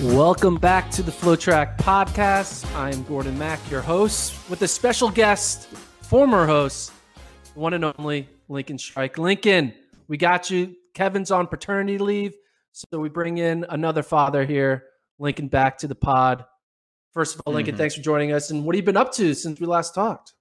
Welcome back to the FloTrack podcast. I'm Gordon Mack, your host, with a special guest, former host, one and only Lincoln Shryack. Lincoln, we got you. Kevin's on paternity leave, so we bring in another father here. Lincoln back to the pod. First of all, Lincoln, mm-hmm. thanks for joining us. And what have you been up to since we last talked?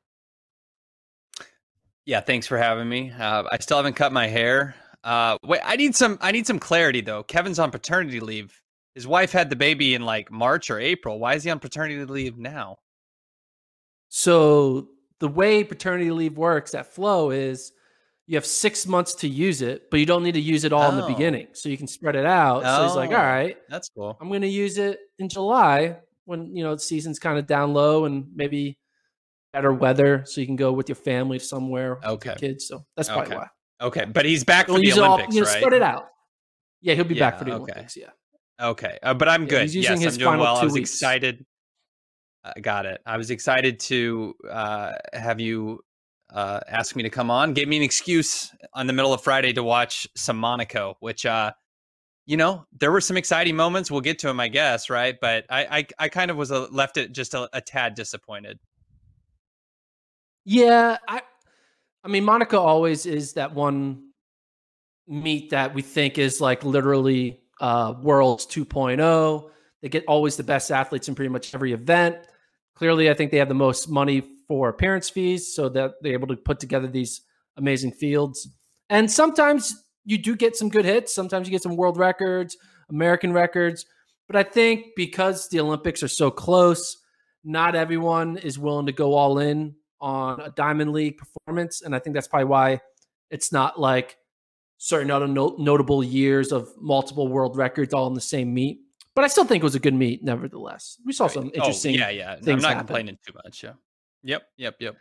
Yeah, thanks for having me. Uh, I still haven't cut my hair. Uh, wait, I need some. I need some clarity though. Kevin's on paternity leave. His wife had the baby in like March or April. Why is he on paternity leave now? So the way paternity leave works at Flo is you have six months to use it, but you don't need to use it all oh. in the oh. beginning. So you can spread it out. Oh, so he's like, all oh, right, that's cool. I'm going to use it in July when, you know, the season's kind of down low and maybe better weather. So you can go with your family somewhere okay. kids. So that's probably okay. why. Okay. But he's back for the Olympics, all, you know, right? Spread it out. Yeah, he'll be yeah, back for the okay. Olympics. Yeah. Okay. Uh, but I'm yeah, good. yes, I'm doing well. I was weeks. excited. I uh, got it. I was excited to uh, have you uh, asked me to come on, gave me an excuse on the middle of Friday to watch some Monaco, which, uh, you know, there were some exciting moments. We'll get to them, I guess, right? But I, I, I kind of was a, left it just a, a tad disappointed. Yeah, I, I mean, Monaco always is that one meet that we think is like literally uh, Worlds 2.0. They get always the best athletes in pretty much every event. Clearly, I think they have the most money for appearance fees so that they're able to put together these amazing fields. And sometimes you do get some good hits. Sometimes you get some world records, American records. But I think because the Olympics are so close, not everyone is willing to go all in on a Diamond League performance. And I think that's probably why it's not like certain other no- notable years of multiple world records all in the same meet. But I still think it was a good meet, nevertheless. We saw right. some oh, interesting. Oh, yeah, yeah. I'm not happen. complaining too much. Yeah. Yep, yep, yep.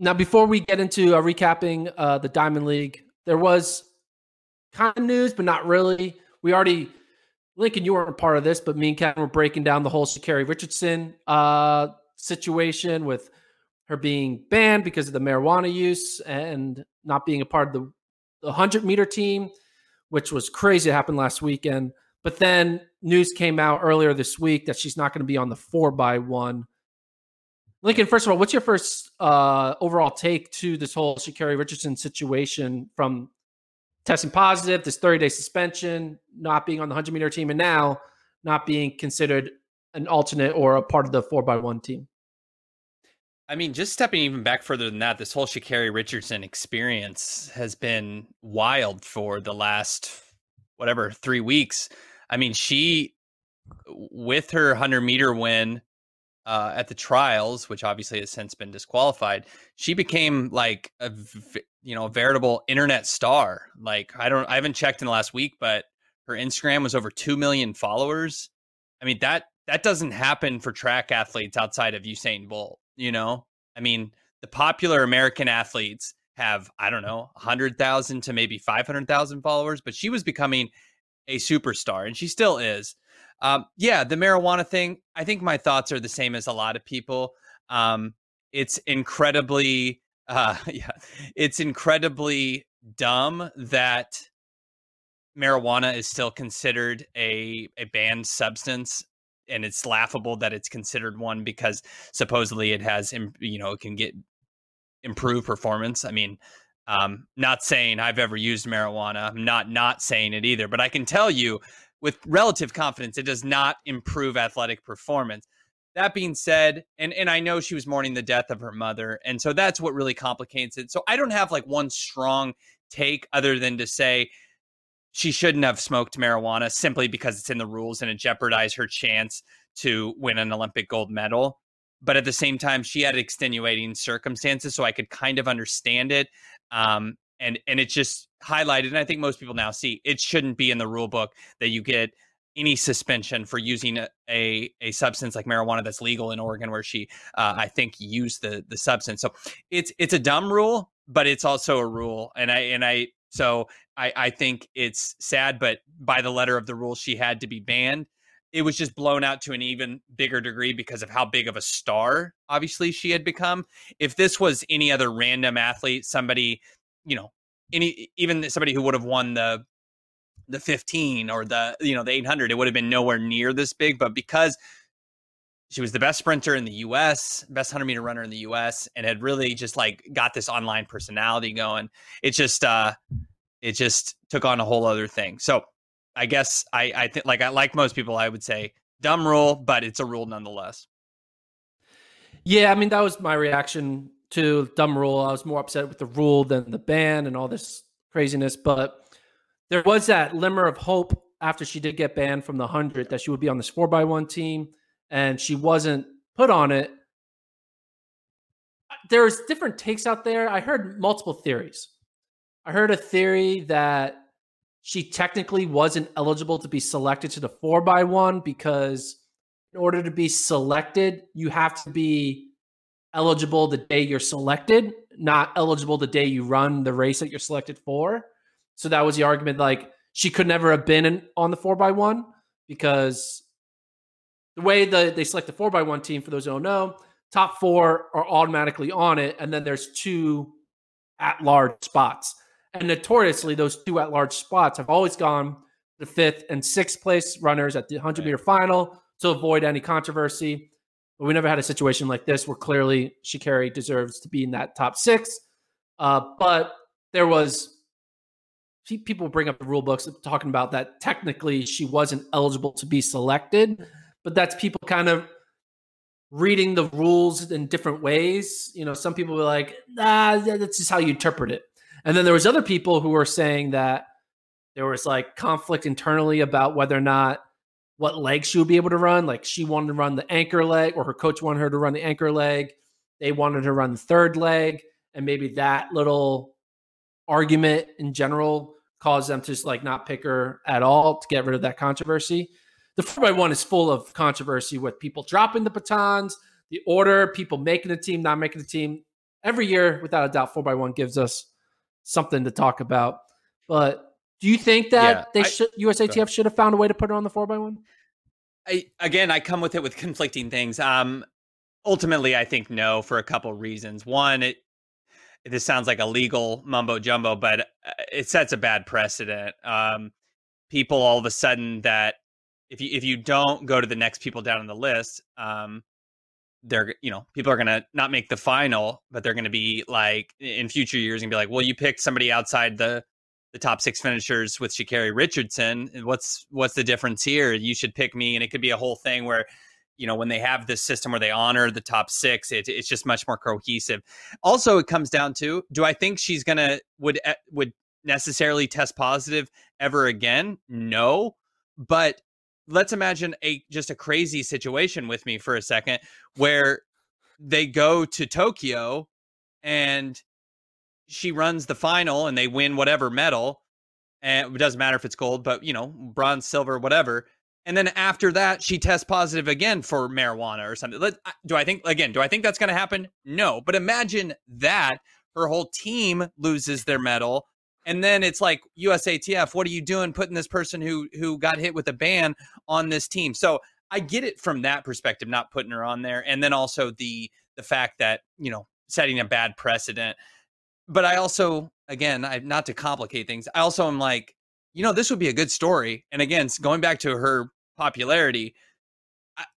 Now, before we get into uh, recapping uh, the Diamond League, there was kind of news, but not really. We already, Lincoln, you weren't a part of this, but me and Kevin were breaking down the whole Sha'Carri Richardson uh, situation with her being banned because of the marijuana use and not being a part of the, the 100 meter team, which was crazy. It happened last weekend. But then news came out earlier this week that she's not going to be on the four by one Lincoln, first of all, what's your first uh, overall take to this whole Sha'Carri Richardson situation from testing positive, this 30 day suspension, not being on the 100 meter team, and now not being considered an alternate or a part of the 4x1 team? I mean, just stepping even back further than that, this whole Sha'Carri Richardson experience has been wild for the last, whatever, three weeks. I mean, she, with her 100 meter win, uh, at the trials, which obviously has since been disqualified, she became like a you know a veritable internet star. Like I don't, I haven't checked in the last week, but her Instagram was over two million followers. I mean that that doesn't happen for track athletes outside of Usain Bolt. You know, I mean the popular American athletes have I don't know hundred thousand to maybe five hundred thousand followers, but she was becoming a superstar, and she still is. Um, yeah, the marijuana thing. I think my thoughts are the same as a lot of people. Um, it's incredibly, uh, yeah, it's incredibly dumb that marijuana is still considered a a banned substance and it's laughable that it's considered one because supposedly it has you know it can get improved performance i mean um not saying i've ever used marijuana i'm not not saying it either but i can tell you with relative confidence, it does not improve athletic performance. That being said, and, and I know she was mourning the death of her mother. And so that's what really complicates it. So I don't have like one strong take other than to say she shouldn't have smoked marijuana simply because it's in the rules and it jeopardized her chance to win an Olympic gold medal. But at the same time, she had extenuating circumstances, so I could kind of understand it. Um, and and it's just highlighted and i think most people now see it shouldn't be in the rule book that you get any suspension for using a, a, a substance like marijuana that's legal in oregon where she uh, i think used the the substance so it's it's a dumb rule but it's also a rule and i and i so i i think it's sad but by the letter of the rule she had to be banned. It was just blown out to an even bigger degree because of how big of a star obviously she had become. If this was any other random athlete somebody you know, any even somebody who would have won the the 15 or the you know the 800 it would have been nowhere near this big but because she was the best sprinter in the US, best 100 meter runner in the US and had really just like got this online personality going. It just uh it just took on a whole other thing. So, I guess I I think like I like most people I would say dumb rule, but it's a rule nonetheless. Yeah, I mean that was my reaction to dumb rule. I was more upset with the rule than the ban and all this craziness, but there was that glimmer of hope after she did get banned from the 100 that she would be on this four by one team and she wasn't put on it. Uh, there's different takes out there. I heard multiple theories. I heard a theory that she technically wasn't eligible to be selected to the four by one because in order to be selected, you have to be eligible the day you're selected, not eligible the day you run the race that you're selected for. So that was the argument. Like she could never have been in, on the four by one because the way the, they select the four by one team, for those who don't know, top four are automatically on it, and then there's two at large spots. And notoriously, those two at large spots have always gone the fifth and sixth place runners at the 100 meter final to avoid any controversy. But we never had a situation like this where clearly Sha'Carri deserves to be in that top six. Uh, but there was people bring up the rule books talking about that technically she wasn't eligible to be selected, but that's people kind of reading the rules in different ways. You know, some people were like, "Ah, that's just how you interpret it," and then there was other people who were saying that there was like conflict internally about whether or not what leg she would be able to run. Like she wanted to run the anchor leg, or her coach wanted her to run the anchor leg. They wanted her to run the third leg, and maybe that little argument in general caused them to just like not pick her at all to get rid of that controversy. The four by one is full of controversy with people dropping the batons, the order, people making the team, not making the team. Every year, without a doubt, four by one gives us something to talk about. But do you think that yeah, they I, should USATF should have found a way to put it on the four by one? I again, I come with it with conflicting things. Um, ultimately, I think no for a couple reasons. One, it this sounds like a legal mumbo jumbo, but uh, it sets a bad precedent. Um, people all of a sudden that if you if you don't go to the next people down on the list, um, they're you know people are gonna not make the final, but they're gonna be like in future years and be like, well, you picked somebody outside the the top six finishers with Sha'Carri Richardson. What's what's the difference here? You should pick me, and it could be a whole thing where, you know, when they have this system where they honor the top six, it, it's just much more cohesive. Also, it comes down to: Do I think she's gonna would eh, would necessarily test positive ever again? No, but let's imagine a just a crazy situation with me for a second where they go to Tokyo and she runs the final and they win whatever medal, and it doesn't matter if it's gold, but you know, bronze, silver, whatever. And then after that, she tests positive again for marijuana or something. Let, do I think again? Do I think that's going to happen? No. But imagine that her whole team loses their medal, and then it's like USATF. What are you doing, putting this person who who got hit with a ban on this team? So I get it from that perspective, not putting her on there, and then also the the fact that you know setting a bad precedent but I also, again, I not to complicate things. I also am like, you know, this would be a good story. And again, going back to her popularity,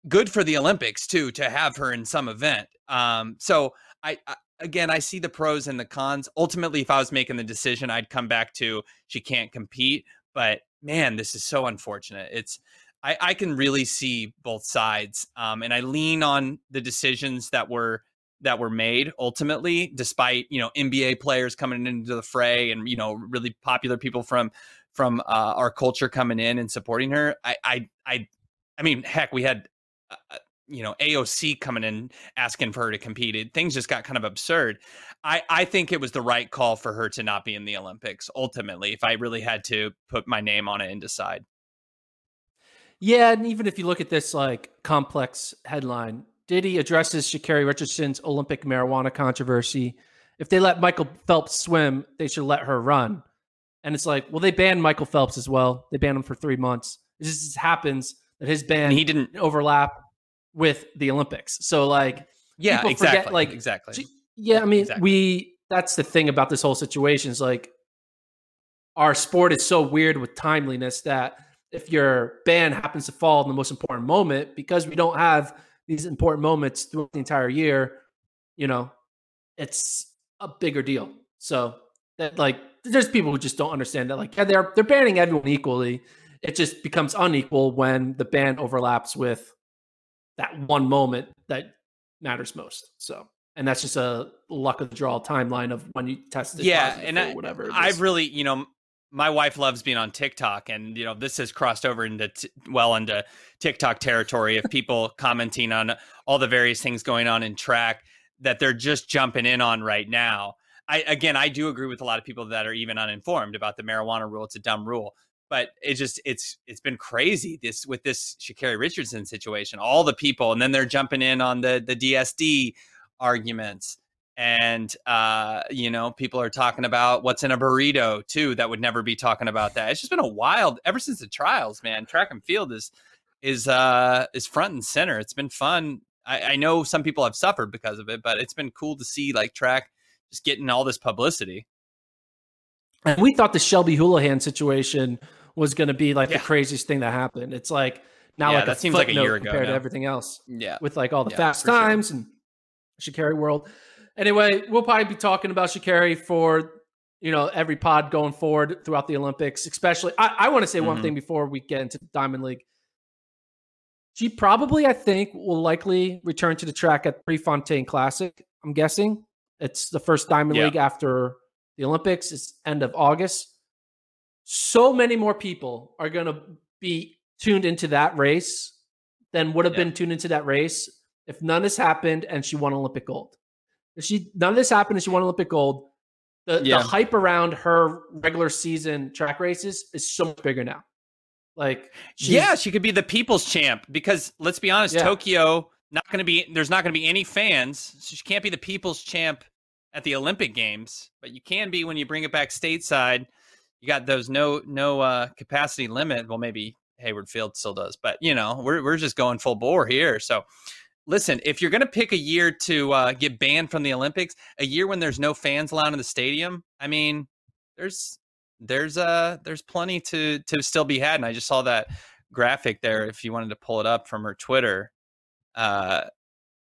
good for the Olympics too to have her in some event. Um, so I, I again, I see the pros and the cons. Ultimately, if I was making the decision, I'd come back to she can't compete. But man, this is so unfortunate. It's I, I can really see both sides, um, and I lean on the decisions that were that were made ultimately, despite you know NBA players coming into the fray and you know really popular people from from uh, our culture coming in and supporting her. I I I, I mean, heck, we had. Uh, you know AOC coming in asking for her to compete. It, things just got kind of absurd. I I think it was the right call for her to not be in the Olympics. Ultimately, if I really had to put my name on it and decide. Yeah, and even if you look at this like complex headline, Diddy addresses Sha'Carri Richardson's Olympic marijuana controversy. If they let Michael Phelps swim, they should let her run. And it's like, well, they banned Michael Phelps as well. They banned him for three months. This just happens that his ban and he didn't overlap with the Olympics. So like, yeah, exactly, forget, like exactly. Yeah, I mean, exactly. we. That's the thing about this whole situation is like, our sport is so weird with timeliness that if your ban happens to fall in the most important moment, because we don't have these important moments throughout the entire year, you know, it's a bigger deal. So that like there's people who just don't understand that like yeah, they're they're banning everyone equally. It just becomes unequal when the ban overlaps with that one moment that matters most. So and that's just a luck of the draw timeline of when you test it. Yeah, and I, whatever. I've really, you know, my wife loves being on TikTok, and you know, this has crossed over into t- well into TikTok territory of people commenting on all the various things going on in track that they're just jumping in on right now. I again, I do agree with a lot of people that are even uninformed about the marijuana rule. It's a dumb rule, but it just it's it's been crazy this with this Sha'Carri Richardson situation. All the people, and then they're jumping in on the the DSD arguments and uh, you know people are talking about what's in a burrito too that would never be talking about that. It's just been a wild ever since the trials man track and field is is uh is front and center. It's been fun. I, I know some people have suffered because of it but it's been cool to see like track just getting all this publicity and we thought the shelby houlihan situation was going to be like yeah. the craziest thing that happened it's like now yeah, like that seems like a year ago compared now. to everything else yeah with like all the yeah, fast times sure. and Sha'Carri world Anyway, we'll probably be talking about Sha'Carri for you know every pod going forward throughout the Olympics. Especially, I, I want to say mm-hmm. one thing before we get into Diamond League. She probably, I think, will likely return to the track at Prefontaine Classic. I'm guessing it's the first Diamond. League after the Olympics. It's end of August. So many more people are going to be tuned into that race than would have yeah. been tuned into that race if none has happened and she won Olympic gold. If she none of this happened and she won Olympic gold, the, yeah. the hype around her regular season track races is so much bigger now. Like, yeah, she could be the people's champ because let's be honest, yeah. Tokyo not going to be there's not going to be any fans, so she can't be the people's champ at the Olympic Games, but you can be when you bring it back stateside. You got those no no uh, capacity limit. Well, maybe Hayward Field still does, but you know we're we're just going full bore here. So listen, if you're going to pick a year to uh, get banned from the Olympics, a year when there's no fans allowed in the stadium, I mean, there's there's uh there's plenty to to still be had. And I just saw that graphic there. If you wanted to pull it up from her Twitter, uh,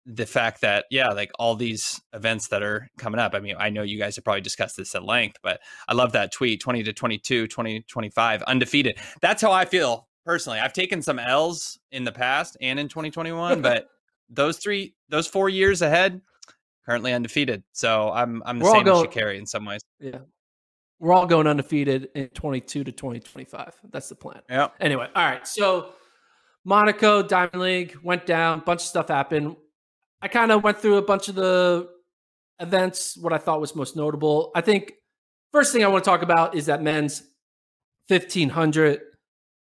the fact that yeah, like all these events that are coming up. I mean, I know you guys have probably discussed this at length, but I love that tweet: twenty to 22, 20 25, undefeated. That's how I feel personally. I've taken some L's in the past and in 2021, but those three, those four years ahead, currently undefeated. So I'm I'm the We're same going, as Sha'Carri in some ways. Yeah. We're all going undefeated in 22 to 2025. That's the plan. Yeah. Anyway, all right. So Monaco Diamond League went down. Bunch of stuff happened. I kind of went through a bunch of the events. What I thought was most notable. I think first thing I want to talk about is that men's 1500.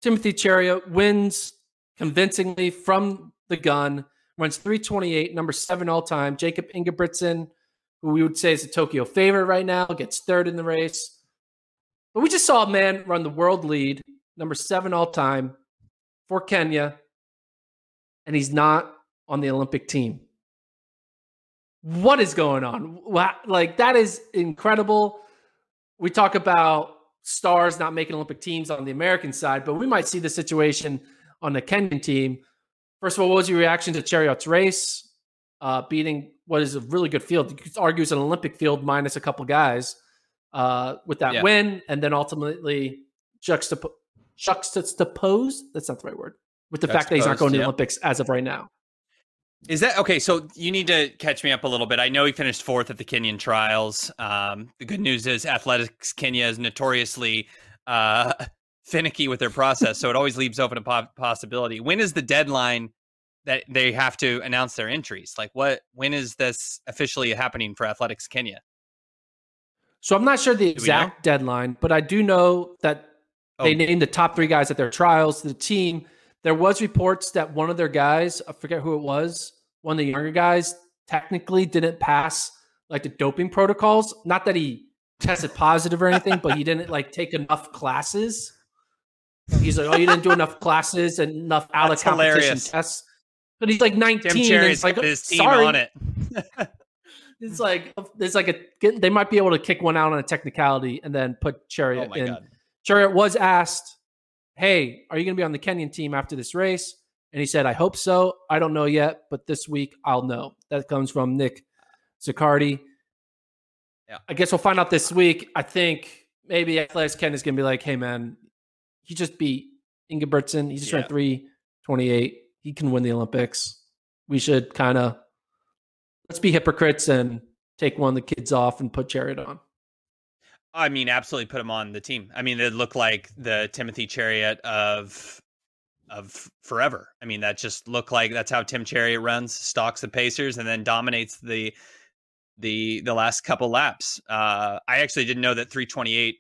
Timothy Cheruiyot wins convincingly from the gun runs 328, number seven all time. Jacob Ingebrigtsen, who we would say is a Tokyo favorite right now, gets third in the race. But we just saw a man run the world lead, number seven all time for Kenya, and he's not on the Olympic team. What is going on? Like, that is incredible. We talk about stars not making Olympic teams on the American side, but we might see the situation on the Kenyan team First of all, what was your reaction to Cheruiyot's race, uh, beating what is a really good field? You could argue it's an Olympic field minus a couple guys uh, with that yeah. win, and then ultimately juxtap- juxtapose. That's not the right word. With the fact that he's not going to the Olympics as of right now. Is that okay? So you need to catch me up a little bit. I know he finished fourth at the Kenyan trials. Um, the good news is Athletics Kenya is notoriously uh, finicky with their process, so it always leaves open a po- possibility. When is the deadline that they have to announce their entries? Like, what? When is this officially happening for Athletics Kenya? So I'm not sure the exact deadline, but I do know that oh. they named the top three guys at their trials. The team. There was reports that one of their guys, I forget who it was, one of the younger guys, technically didn't pass like the doping protocols. Not that he tested positive or anything, but he didn't like take enough classes He's like, oh, you didn't do enough classes and enough out of competition hilarious. tests. But he's like 19. Tim Cherry's like, oh, his team sorry. on it. it's like oh, it's like a they might be able to kick one out on a technicality and then put Cheruiyot oh in. God. Cheruiyot was asked, "Hey, are you going to be on the Kenyan team after this race?" And he said, "I hope so. I don't know yet, but this week I'll know." That comes from Nick Zaccardi. Yeah. I guess we'll find out this week. I think maybe Athletics Ken is going to be like, "Hey, man, he just beat Ingebrigtsen. He just yeah. ran three twenty eight. He can win the Olympics. We should kind of let's be hypocrites and take one of the kids off and put Cheruiyot on. I mean, absolutely put him on the team. I mean, it looked like the Timothy Cheruiyot of of forever. I mean, that just looked like that's how Tim Cheruiyot runs, stalks the Pacers, and then dominates the the the last couple laps. Uh, I actually didn't know that 328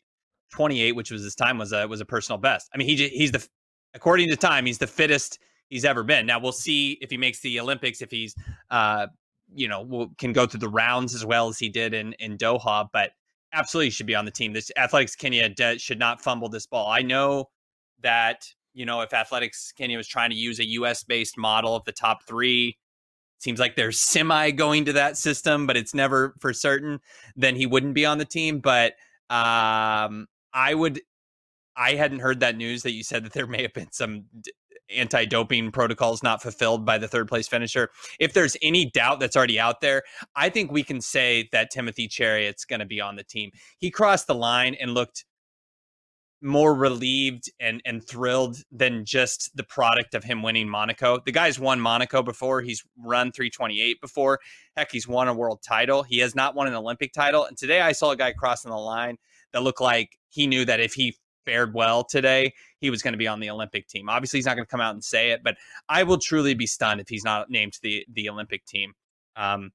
28, which was his time, was a was a personal best. I mean, he he's the according to time, he's the fittest he's ever been. Now we'll see if he makes the Olympics, if he's uh, you know will, can go through the rounds as well as he did in in Doha, but absolutely should be on the team. This Athletics Kenya de- should not fumble this ball. I know that you know if Athletics Kenya was trying to use a U.S. based model of the top three, seems like they're semi going to that system, but it's never for certain. Then he wouldn't be on the team. But um, I would. I hadn't heard that news that you said that there may have been some anti-doping protocols not fulfilled by the third place finisher. If there's any doubt that's already out there, I think we can say that Timothy Cheruiyot's going to be on the team. He crossed the line and looked more relieved and and thrilled than just the product of him winning Monaco. The guy's won Monaco before. He's run 328 before. Heck, he's won a world title. He has not won an Olympic title. And today I saw a guy crossing the line that looked like he knew that if he fared well today, he was going to be on the Olympic team. Obviously, he's not going to come out and say it, but I will truly be stunned if he's not named to the the Olympic team. Um,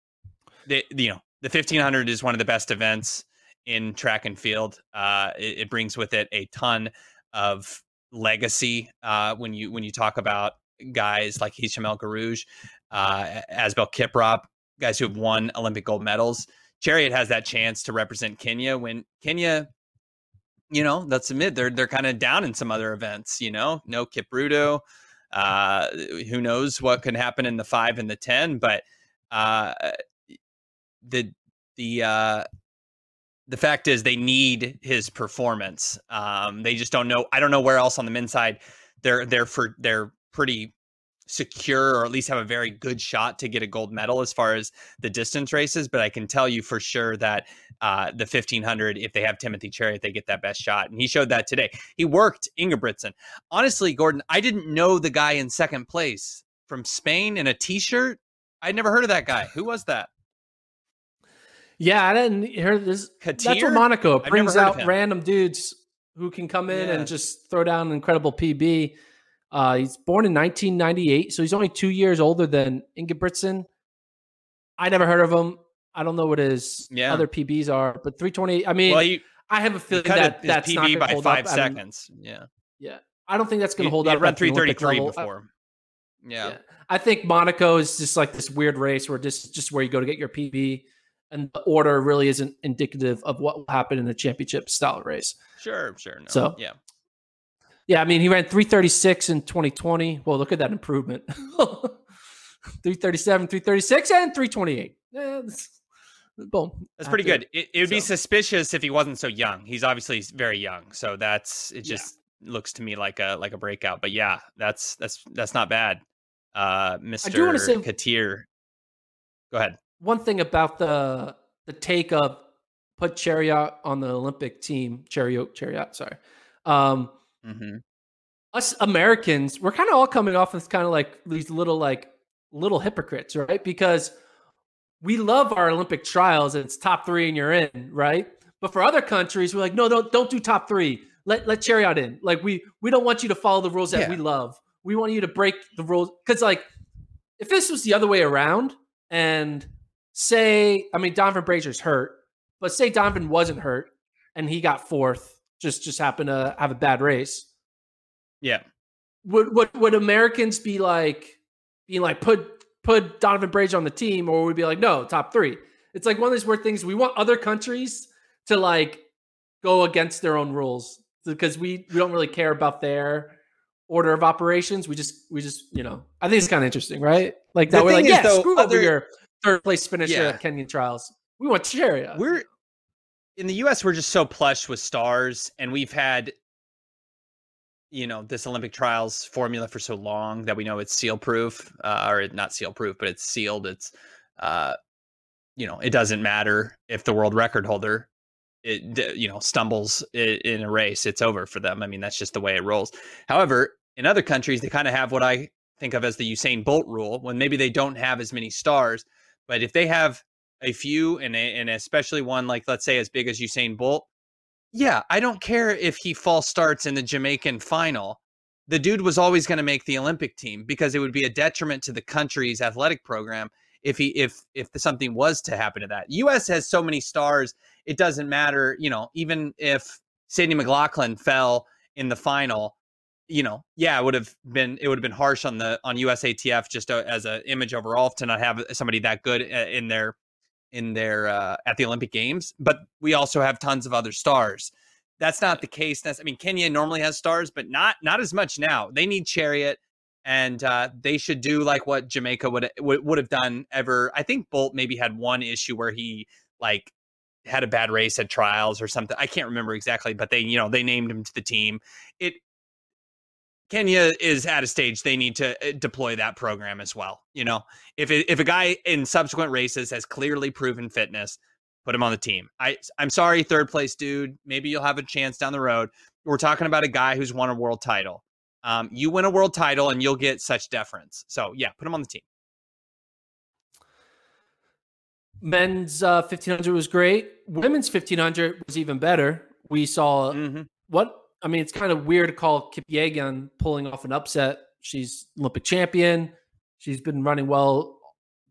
the, you know, the 1500 is one of the best events in track and field. Uh, it, it brings with it a ton of legacy uh, when you when you talk about guys like Hicham El Guerrouj, uh, Asbel Kiprop, guys who have won Olympic gold medals. Cheruiyot has that chance to represent Kenya when Kenya you know, let's admit they're they're kind of down in some other events. You know, no Kipruto. Uh, who knows what could happen in the five and the ten? But uh, the the uh, the fact is they need his performance. Um, they just don't know. I don't know where else on the men's side they're they're for they're pretty secure or at least have a very good shot to get a gold medal as far as the distance races. But I can tell you for sure that uh, the 1500, if they have Timothy Cheruiyot, they get that best shot. And he showed that today. He worked Ingebrigtsen. Honestly, Gordon, I didn't know the guy in second place from Spain in a t shirt. I'd never heard of that guy. Who was that? Yeah, I didn't hear this. Katir? That's what Monaco brings out random dudes who can come in yeah. and just throw down an incredible PB. Uh, he's born in 1998, so he's only two years older than Ingebrigtsen. I never heard of him. I don't know what his yeah. other PBs are, but 328. I mean, well, he, I have a feeling that that's PB not by five up. seconds. Yeah, yeah. I don't think that's going to hold he, up. Run 333 before. Yeah. yeah. I think Monaco is just like this weird race where just just where you go to get your PB, and the order really isn't indicative of what will happen in a championship style race. Sure, sure. No. So yeah, yeah, I mean, he ran 336 in 2020. Well, look at that improvement 337, 336, and 328. Yeah, boom. That's pretty good. It, it would so. be suspicious if he wasn't so young. He's obviously very young. So that's, it just yeah. looks to me like a, like a breakout. But yeah, that's, that's, that's not bad. Uh, Mr. I do want to say, Katir. Go ahead. One thing about the, the take of put Cheruiyot on the Olympic team, Cheruiyot, Cheruiyot, sorry. Um, Mm-hmm. Us Americans, we're kind of all coming off as kind of like these little like little hypocrites, right? Because we love our Olympic trials and it's top three and you're in, right? But for other countries, we're like, no, don't don't do top three. Let let Cheruiyot in. Like we we don't want you to follow the rules that yeah. we love. We want you to break the rules because like if this was the other way around and say, I mean, Donavan Brazier's hurt, but say Donavan wasn't hurt and he got fourth just just happened to have a bad race. Yeah. Would would would Americans be like being like put put Donavan Brazier on the team, or would we be like no top three? It's like one of these weird things. We want other countries to like go against their own rules because we we don't really care about their order of operations. We just we just you know I think it's kind of interesting, right? Like that we're like yeah, though, screw other, over your third place finisher yeah. at Kenyan trials. We want Cheria. We're in the US, we're just so plush with stars, and we've had you know this Olympic trials formula for so long that we know it's seal proof, uh, or not seal proof, but it's sealed. It's uh, you know, it doesn't matter if the world record holder it you know stumbles in a race it's over for them i mean that's just the way it rolls however in other countries they kind of have what i think of as the usain bolt rule when maybe they don't have as many stars but if they have a few and, and especially one like let's say as big as usain bolt yeah i don't care if he false starts in the jamaican final the dude was always going to make the olympic team because it would be a detriment to the country's athletic program if he if if something was to happen to that. US has so many stars, it doesn't matter, you know, even if Sydney McLaughlin fell in the final, you know, yeah, it would have been it would have been harsh on the on USATF just uh, as an image overall to not have somebody that good uh, in their in their uh, at the Olympic Games, but we also have tons of other stars. That's not the case. That's I mean, Kenya normally has stars, but not not as much now. They need Cheruiyot, and uh, they should do like what Jamaica would, would would have done ever. I think Bolt maybe had one issue where he like had a bad race at trials or something. I can't remember exactly, but they you know they named him to the team. It Kenya is at a stage they need to uh, deploy that program as well. You know, if it, if a guy in subsequent races has clearly proven fitness, put him on the team. I I'm sorry, third place dude. Maybe you'll have a chance down the road. We're talking about a guy who's won a world title. Um, you win a world title and you'll get such deference. So yeah, put him on the team. Men's uh, 1500 was great. Women's 1500 was even better. We saw mm-hmm. what I mean. It's kind of weird to call Kip Kipyegon pulling off an upset. She's Olympic champion. She's been running well,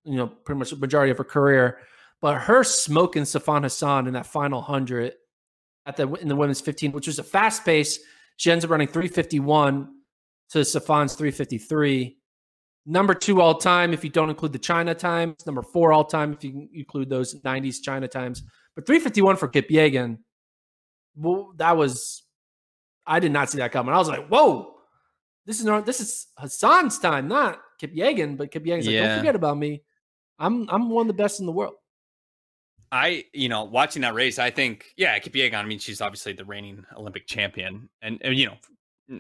you know, pretty much the majority of her career. But her smoking Sifan Hassan in that final hundred at the in the women's 15, which was a fast pace. She ends up running 351 to Sifan's 353. Number two all time, if you don't include the China times. Number four all time, if you include those 90s China times. But 351 for Kip Kipyegon, well, that was, I did not see that coming. I was like, whoa, this is this is Hassan's time, not Kipyegon. But Kipyegon's yeah. like, don't forget about me. I'm, I'm one of the best in the world. I, you know, watching that race, I think, yeah, Kipyegon. I mean, she's obviously the reigning Olympic champion, and, and you know,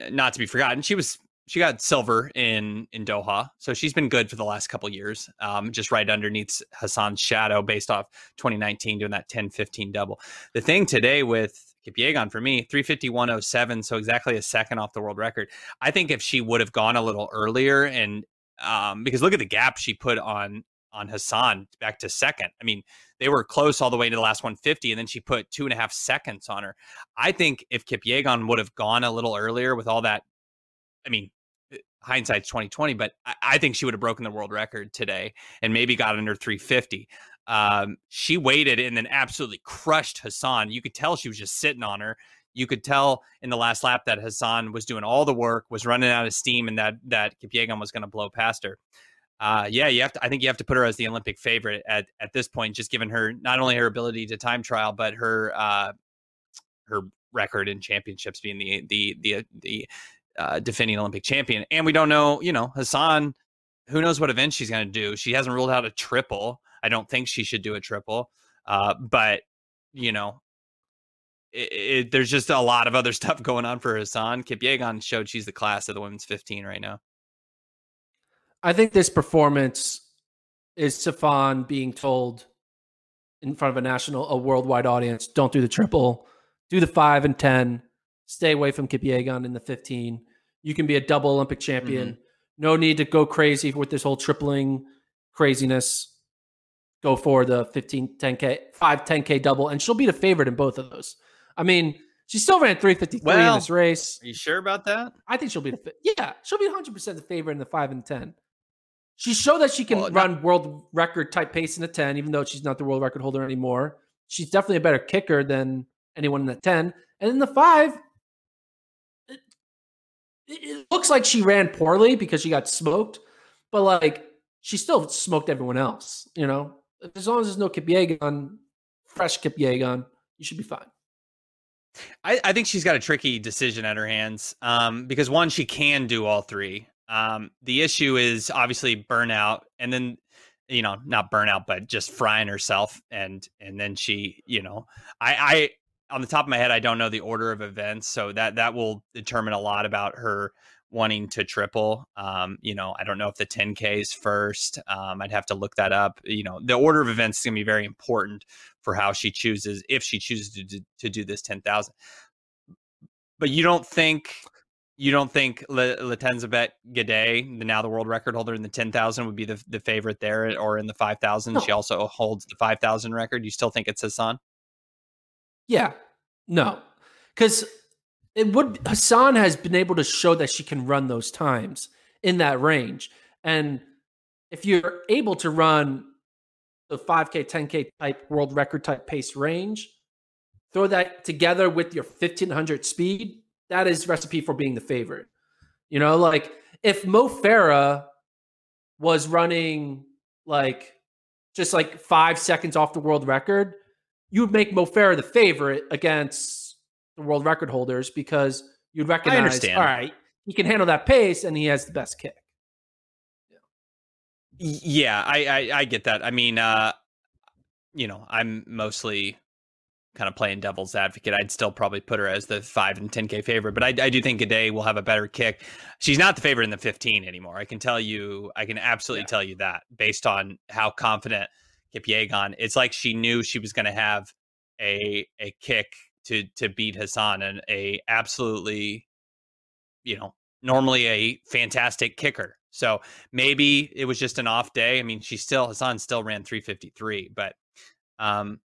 not to be forgotten, she was she got silver in in Doha, so she's been good for the last couple years. Um, just right underneath Hassan's shadow, based off 2019 doing that 10-15 double. The thing today with Kipyegon for me, 351.07, so exactly a second off the world record. I think if she would have gone a little earlier, and um, because look at the gap she put on on Hassan back to second. I mean, they were close all the way to the last 150, and then she put two and a half seconds on her. I think if Kipyegon would have gone a little earlier with all that, I mean, eh, hindsight's 2020, but I, I think she would have broken the world record today and maybe got under 350. Um, she waited and then absolutely crushed Hassan. You could tell she was just sitting on her. You could tell in the last lap that Hassan was doing all the work, was running out of steam, and that that Kipyegon was going to blow past her uh, yeah, you have to. I think you have to put her as the Olympic favorite at at this point, just given her not only her ability to time trial, but her uh, her record in championships, being the the the the uh, defending Olympic champion. And we don't know, you know, Hassan. Who knows what event she's going to do? She hasn't ruled out a triple. I don't think she should do a triple. Uh, but you know, it, it, there's just a lot of other stuff going on for Hassan. Kipyegon showed she's the class of the women's 15 right now. I think this performance is Sifan being told in front of a national, a worldwide audience, don't do the triple, do the five and 10, stay away from Kipyegon in the 15. You can be a double Olympic champion. Mm-hmm. No need to go crazy with this whole tripling craziness. Go for the 15, 10K, 5, 10K double, and she'll be the favorite in both of those. I mean, she still ran 353 well, in this race. Are you sure about that? I think she'll be the yeah, she'll be 100% the favorite in the 5 and 10. She showed that she can well, run not- world record type pace in the 10, even though she's not the world record holder anymore. She's definitely a better kicker than anyone in the 10. And in the 5, it, it looks like she ran poorly because she got smoked, but like she still smoked everyone else, you know? As long as there's no Kip Kipyegon, fresh Kip Kipyegon, you should be fine. I, I, think she's got a tricky decision at her hands um, because one, she can do all three. Um, the issue is obviously burnout, and then you know, not burnout, but just frying herself. And and then she, you know, I I on the top of my head, I don't know the order of events, so that that will determine a lot about her wanting to triple. Um, you know, I don't know if the 10K is first. Um, I'd have to look that up. You know, the order of events is going to be very important for how she chooses, if she chooses to, to, to do this 10,000. But you don't think you don't think Letesenbet Gidey, the now the world record holder in the 10,000 would be the, the favorite there or in the 5,000? No. She also holds the 5,000 record. You still think it's Hassan? Yeah. No. Cuz it would Hassan has been able to show that she can run those times in that range. And if you're able to run the 5K, 10K type world record type pace range, throw that together with your 1500 speed, that is recipe for being the favorite. You know, like if Mo Farah was running like just like five seconds off the world record, you would make Mo Farah the favorite against the world record holders because you'd recognize, all right, he can handle that pace and he has the best kick. Yeah, yeah I, I, I get that. I mean, uh, you know, I'm mostly kind of playing devil's advocate. I'd still probably put her as the five and 10K favorite, but I, I do think Gidey will have a better kick. She's not the favorite in the 15 anymore. I can tell you, I can absolutely yeah. tell you that based on how confident Kipyegon. It's like she knew she was going to have a a kick to to beat Hassan and a absolutely you know normally a fantastic kicker. So maybe it was just an off day. I mean, she still Hassan still ran 353, but um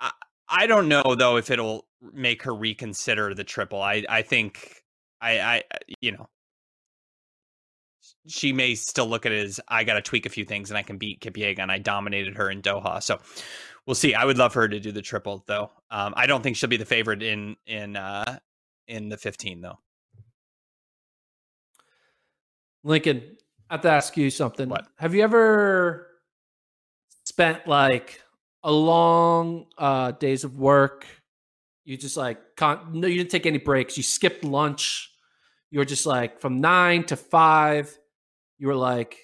I I don't know though if it'll make her reconsider the triple. I I think I I you know she may still look at it as I got to tweak a few things and I can beat Kipyegon. I dominated her in Doha. So we'll see. I would love her to do the triple though. Um, I don't think she'll be the favorite in in uh, in the 15 though. Lincoln, I have to ask you something. What? Have you ever spent like a long uh, days of work? You just like con- no, you didn't take any breaks. You skipped lunch. You were just like from nine to five. You were like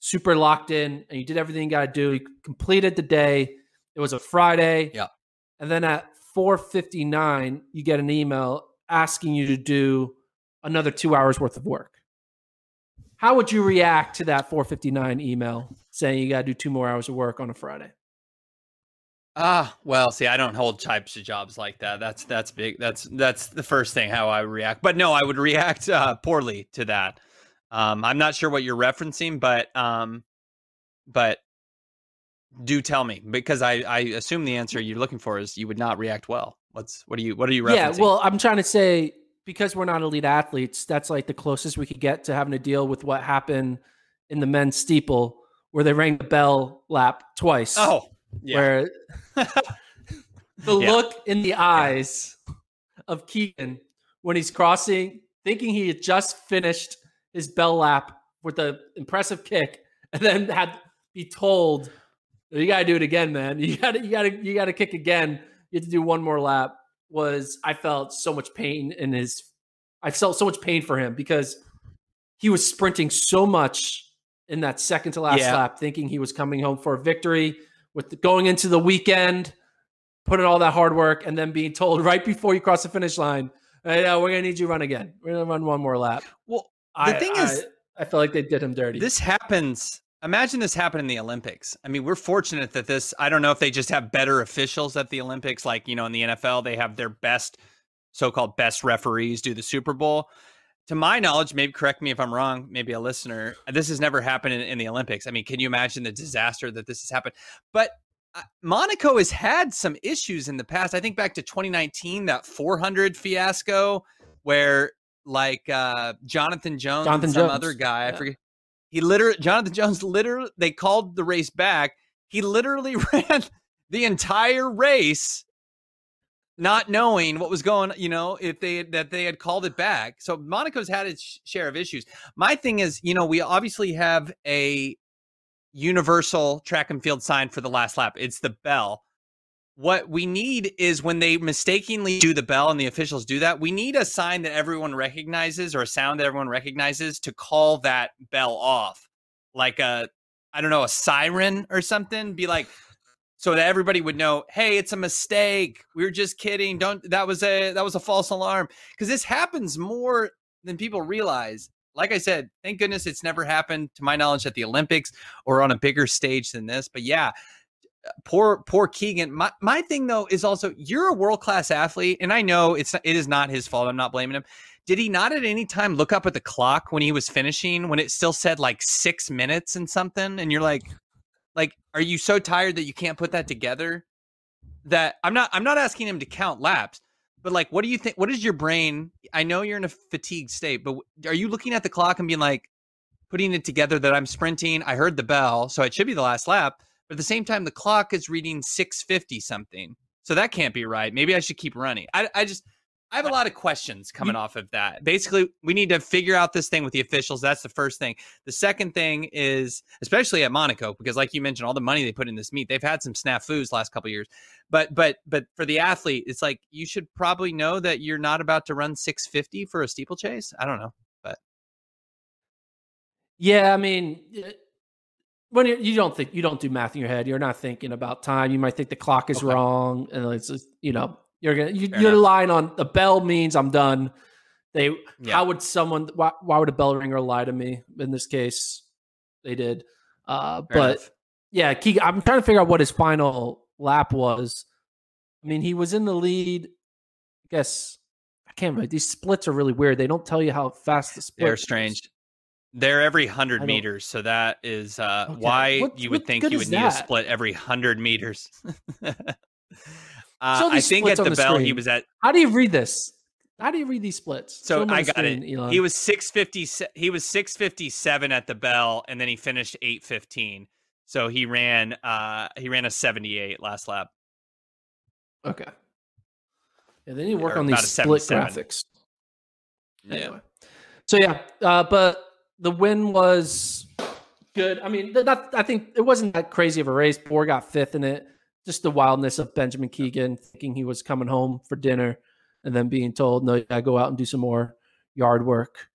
super locked in, and you did everything you got to do. You completed the day it was a Friday. Yeah. And then at 4:59, you get an email asking you to do another 2 hours worth of work. How would you react to that 4:59 email saying you got to do two more hours of work on a Friday? Ah, uh, well, see, I don't hold types of jobs like that. That's that's big. That's that's the first thing how I react. But no, I would react uh, poorly to that. Um, I'm not sure what you're referencing, but um, but do tell me because I, I assume the answer you're looking for is you would not react well. What's what are you what are you referencing? Yeah, well, I'm trying to say because we're not elite athletes, that's like the closest we could get to having to deal with what happened in the men's steeple where they rang the bell lap twice. Oh, yeah. Where the yeah. look in the eyes of Keegan when he's crossing, thinking he had just finished his bell lap with an impressive kick, and then had be told you got to do it again, man. You got to you got to you got to kick again. You have to do one more lap. Was I felt so much pain in his I felt so much pain for him because he was sprinting so much in that second to last yeah. lap thinking he was coming home for a victory with the, going into the weekend, putting all that hard work and then being told right before you cross the finish line, hey, uh, we're going to need you to run again. We're to run one more lap. Well, the I, thing is I, I felt like they did him dirty. This happens Imagine this happened in the Olympics. I mean, we're fortunate that this, I don't know if they just have better officials at the Olympics. Like, you know, in the NFL, they have their best, so called best referees do the Super Bowl. To my knowledge, maybe correct me if I'm wrong, maybe a listener, this has never happened in, in the Olympics. I mean, can you imagine the disaster that this has happened? But uh, Monaco has had some issues in the past. I think back to 2019, that 400 fiasco where like uh, Jonathan Jones Jonathan and some Jones. other guy, yeah. I forget he literally, Jonathan Jones, literally, they called the race back. He literally ran the entire race, not knowing what was going. You know, if they that they had called it back. So Monaco's had its share of issues. My thing is, you know, we obviously have a universal track and field sign for the last lap. It's the bell what we need is when they mistakenly do the bell and the officials do that, we need a sign that everyone recognizes or a sound that everyone recognizes to call that bell off. Like a, I don't know, a siren or something, be like, so that everybody would know, hey, it's a mistake. We were just kidding. Don't that was a that was a false alarm. Because this happens more than people realize. Like I said, thank goodness it's never happened to my knowledge at the Olympics or on a bigger stage than this. But yeah, poor poor Kigen. My my thing though is also you're a world class athlete, and I know it's it is not his fault. I'm not blaming him. Did he not at any time look up at the clock when he was finishing when it still said like six minutes and something? And you're like, like, are you so tired that you can't put that together? That I'm not I'm not asking him to count laps, but like, what do you think? What is your brain? I know you're in a fatigued state, but are you looking at the clock and being like, putting it together that I'm sprinting? I heard the bell, so it should be the last lap. But at the same time, the clock is reading 650 something. So that can't be right. Maybe I should keep running. I, I just I have a lot of questions coming off of that. Basically, we need to figure out this thing with the officials. That's the first thing. The second thing is, especially at Monaco, because like you mentioned, all the money they put in this meet, they've had some snafus last couple years. But but but for the athlete, it's like you should probably know that you're not about to run 650 for a steeplechase. I don't know, but yeah, I mean, when you don't think you don't do math in your head, you're not thinking about time. You might think the clock is okay. wrong, and it's just, you know you're gonna you, are relying on the bell means I'm done. They yeah. how would someone why, why would a bell ringer lie to me in this case? They did, uh, but enough. yeah, Kigen, I'm trying to figure out what his final lap was. I mean, he was in the lead. I guess I can't remember. These splits are really weird. They don't tell you how fast the split. They're strange. They're every hundred meters, so that is uh, okay. why what, you would think you would need that? a split every hundred meters. Uh, I think at the, the bell screen. he was at. How do you read this? How do you read these splits? So I got screen, it. Elon. He was six fifty. He was six fifty seven at the bell, and then he finished eight fifteen. So he ran. Uh, he ran a seventy eight last lap. Okay. Yeah, they need to work or on these split graphics. Anyway. Yeah. So yeah, uh, but the win was good. I mean, that, I think it wasn't that crazy of a race. Poor got fifth in it just the wildness of Benjamin Kigen thinking he was coming home for dinner and then being told, no, gotta go out and do some more yard work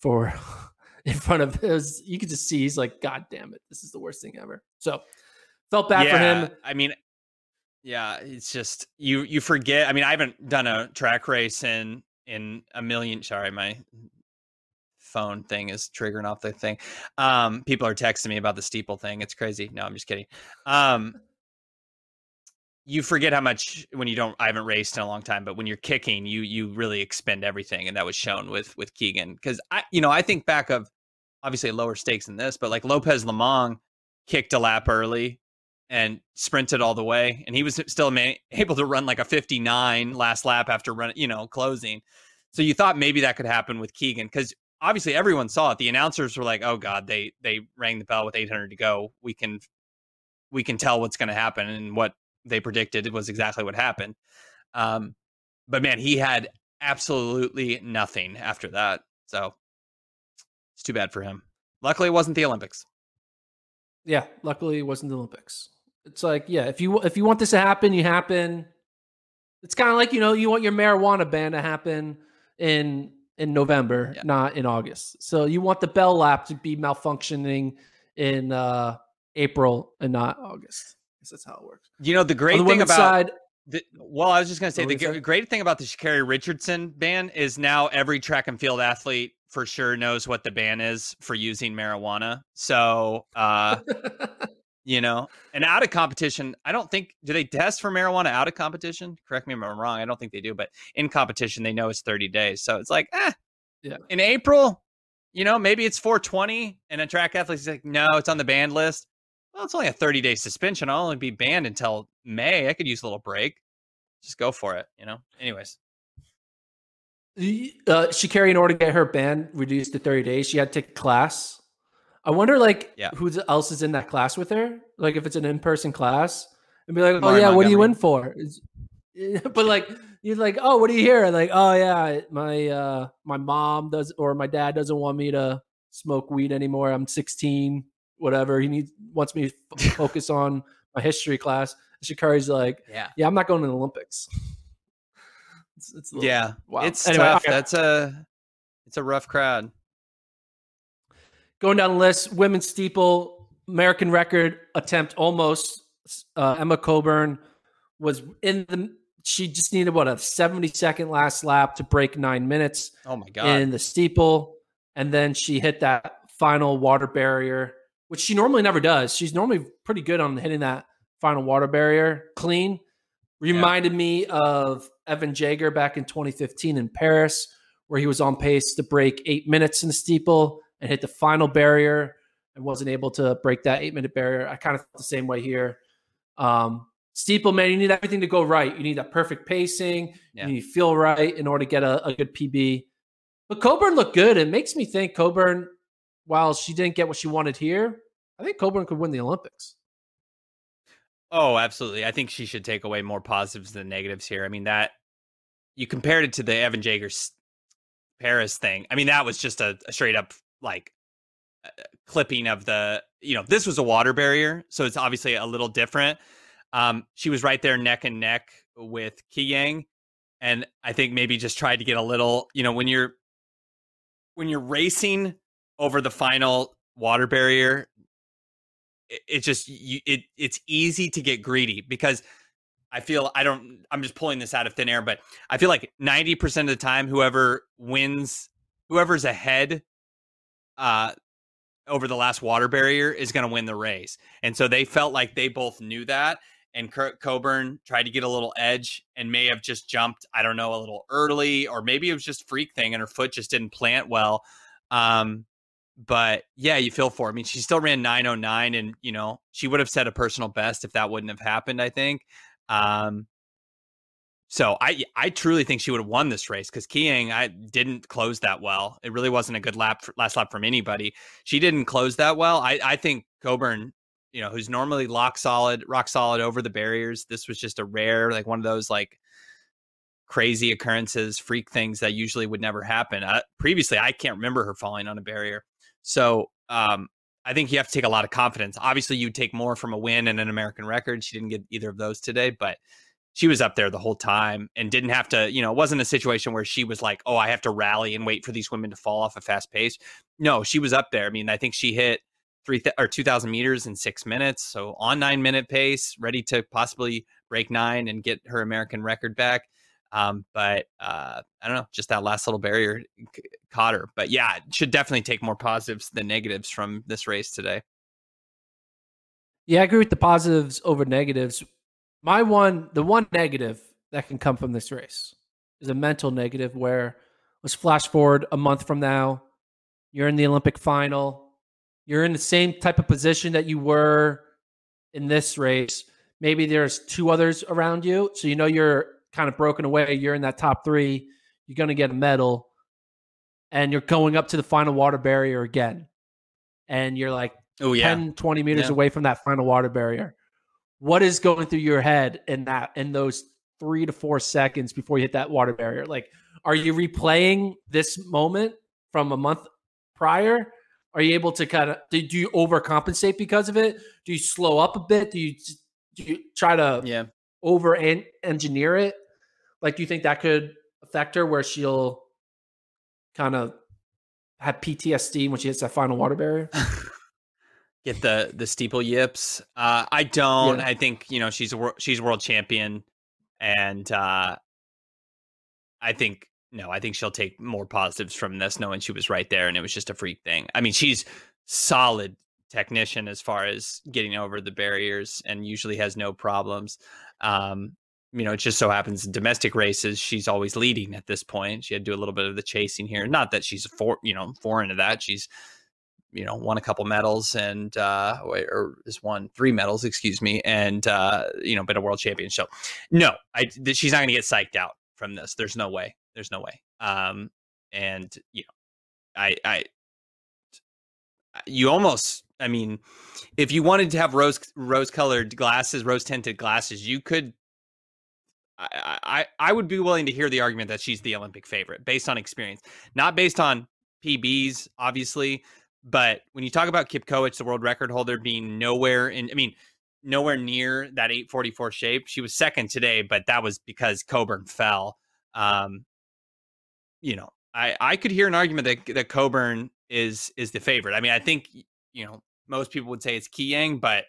for in front of his. You could just see he's like, God damn it, this is the worst thing ever. So felt bad yeah, for him. I mean, yeah, it's just you you forget. I mean, I haven't done a track race in in a million. Sorry, my phone thing is triggering off the thing. Um, people are texting me about the steeple thing. It's crazy. No, I'm just kidding. Um, you forget how much when you don't I haven't raced in a long time, but when you're kicking, you you really expend everything, and that was shown with with Kigen. Because I you know I think back of obviously lower stakes than this, but like Lopez Lomong kicked a lap early and sprinted all the way, and he was still able to run like a 59 last lap after running you know closing. So you thought maybe that could happen with Kigen because obviously everyone saw it. The announcers were like, "Oh God, they they rang the bell with 800 to go. We can we can tell what's going to happen and what they predicted was exactly what happened. Um, but man, he had absolutely nothing after that. So it's too bad for him. Luckily, it wasn't the Olympics. Yeah, luckily it wasn't the Olympics. It's like, yeah, if you if you want this to happen, you happen. It's kind of like you know you want your marijuana ban to happen in in November, yeah. not in August. So you want the bell lap to be malfunctioning in uh April and not August that's how it works. You know the great the thing about side, the, well, I was just going to say the g- great thing about the Sha'Carri Richardson ban is now every track and field athlete for sure knows what the ban is for using marijuana. So, uh, you know, and out of competition, I don't think do they test for marijuana out of competition? Correct me if I'm wrong. I don't think they do, but in competition, they know it's 30 days. So it's like, eh, yeah. In April, you know, maybe it's 420, and a track athlete's like, no, it's on the banned list well, it's only a 30 day suspension. I'll only be banned until May. I could use a little break. Just go for it, you know? Anyways. Uh, Sha'Carri in order to get her ban reduced to 30 days, she had to take class. I wonder, like, yeah. who else is in that class with her? Like, if it's an in person class, and be like, oh, yeah, what are you in for? but, like, you're like, oh, what are you here? Like, oh, yeah, my uh, my mom does, or my dad doesn't want me to smoke weed anymore. I'm 16 whatever. He needs wants me to focus on my history class. Sha'Carri's like, yeah, yeah, I'm not going to the Olympics. it's, it's yeah, it's anyway, tough. Okay. That's a it's a rough crowd. Going down the list, women's steeple. American record attempt almost. Uh, Emma Coburn was in the. She just needed what a 70 second last lap to break nine minutes. Oh my god! In the steeple, and then she hit that final water barrier, which she normally never does. She's normally pretty good on hitting that final water barrier clean. Reminded yeah. me of Evan Jager back in 2015 in Paris, where he was on pace to break eight minutes in the steeple and hit the final barrier and wasn't able to break that eight minute barrier. I kind of felt the same way here. Um, steeple, man, you need everything to go right. You need that perfect pacing. Yeah. You need to feel right in order to get a, a good PB. But Coburn looked good. It makes me think Coburn, while she didn't get what she wanted here, I think Coburn could win the Olympics. Oh, absolutely. I think she should take away more positives than negatives here. I mean, that you compared it to the Evan Jager's Paris thing. I mean, that was just a, a straight up like uh, clipping of the, you know, this was a water barrier. So it's obviously a little different. Um, she was right there neck and neck with Kiyeng. And I think maybe just tried to get a little, you know, when you're when you're racing over the final water barrier, it, it just you, it it's easy to get greedy because I feel I don't I'm just pulling this out of thin air, but I feel like 90% of the time whoever wins whoever's ahead uh over the last water barrier is going to win the race. And so they felt like they both knew that and Kurt Coburn tried to get a little edge and may have just jumped, I don't know, a little early, or maybe it was just freak thing and her foot just didn't plant well. Um, but yeah, you feel for. Her. I mean, she still ran 909, and you know she would have set a personal best if that wouldn't have happened. I think. Um, so I I truly think she would have won this race because Kiyeng I didn't close that well. It really wasn't a good lap for, last lap from anybody. She didn't close that well. I I think Coburn you know, who's normally lock solid, rock solid over the barriers. This was just a rare, like one of those like crazy occurrences, freak things that usually would never happen. Uh, previously, I can't remember her falling on a barrier. So um, I think you have to take a lot of confidence. Obviously, you take more from a win and an American record. She didn't get either of those today, but she was up there the whole time and didn't have to, you know, it wasn't a situation where she was like, oh, I have to rally and wait for these women to fall off a fast pace. No, she was up there. I mean, I think she hit three th- or 2000 meters in six minutes so on nine minute pace ready to possibly break nine and get her american record back um, but uh, i don't know just that last little barrier c- caught her but yeah should definitely take more positives than negatives from this race today yeah i agree with the positives over negatives my one the one negative that can come from this race is a mental negative where let's flash forward a month from now you're in the olympic final you're in the same type of position that you were in this race. Maybe there's two others around you, so you know you're kind of broken away. You're in that top three. You're going to get a medal, and you're going up to the final water barrier again, and you're like oh, yeah. 10, 20 meters yeah. away from that final water barrier. What is going through your head in that in those three to four seconds before you hit that water barrier? Like, are you replaying this moment from a month prior? Are you able to kind of do, do you overcompensate because of it? Do you slow up a bit? Do you do you try to yeah over engineer it? Like, do you think that could affect her where she'll kind of have PTSD when she hits that final water barrier? Get the the steeple yips. Uh, I don't. Yeah. I think you know she's a she's world champion, and uh, I think no, I think she'll take more positives from this, knowing she was right there and it was just a freak thing. I mean, she's solid technician as far as getting over the barriers and usually has no problems. Um, you know, it just so happens in domestic races, she's always leading at this point. She had to do a little bit of the chasing here. Not that she's for you know foreign to that. She's you know won a couple medals and uh or has won three medals excuse me and uh you know been a world champion so no i she's not going to get psyched out from this there's no way there's no way. Um, and you know, I, I, you almost, I mean, if you wanted to have rose rose colored glasses, rose tinted glasses, you could. I, I I would be willing to hear the argument that she's the Olympic favorite based on experience, not based on PBs, obviously. But when you talk about Kip Chepkoech, the world record holder, being nowhere in, I mean, nowhere near that 844 shape. She was second today, but that was because Coburn fell. Um, you know, I I could hear an argument that that Coburn is is the favorite. I mean, I think you know most people would say it's Kiyeng, but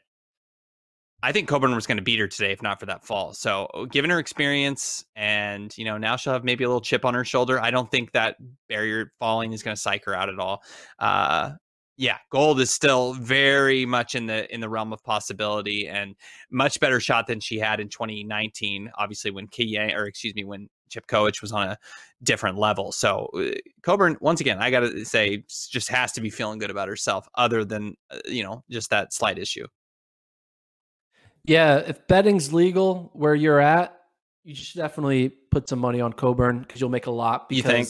I think Coburn was going to beat her today if not for that fall. So, uh, given her experience and, you know, now she'll have maybe a little chip on her shoulder. I don't think that barrier falling is going to psych her out at all. Uh, yeah, gold is still very much in the in the realm of possibility and much better shot than she had in 2019. Obviously, when Kiyeng or excuse me, when Chepkoech was on a different level. So uh, Coburn, once again, I got to say, just has to be feeling good about herself, other than uh, you know just that slight issue. Yeah, if betting's legal where you're at, you should definitely put some money on Coburn because you'll make a lot. Because you think?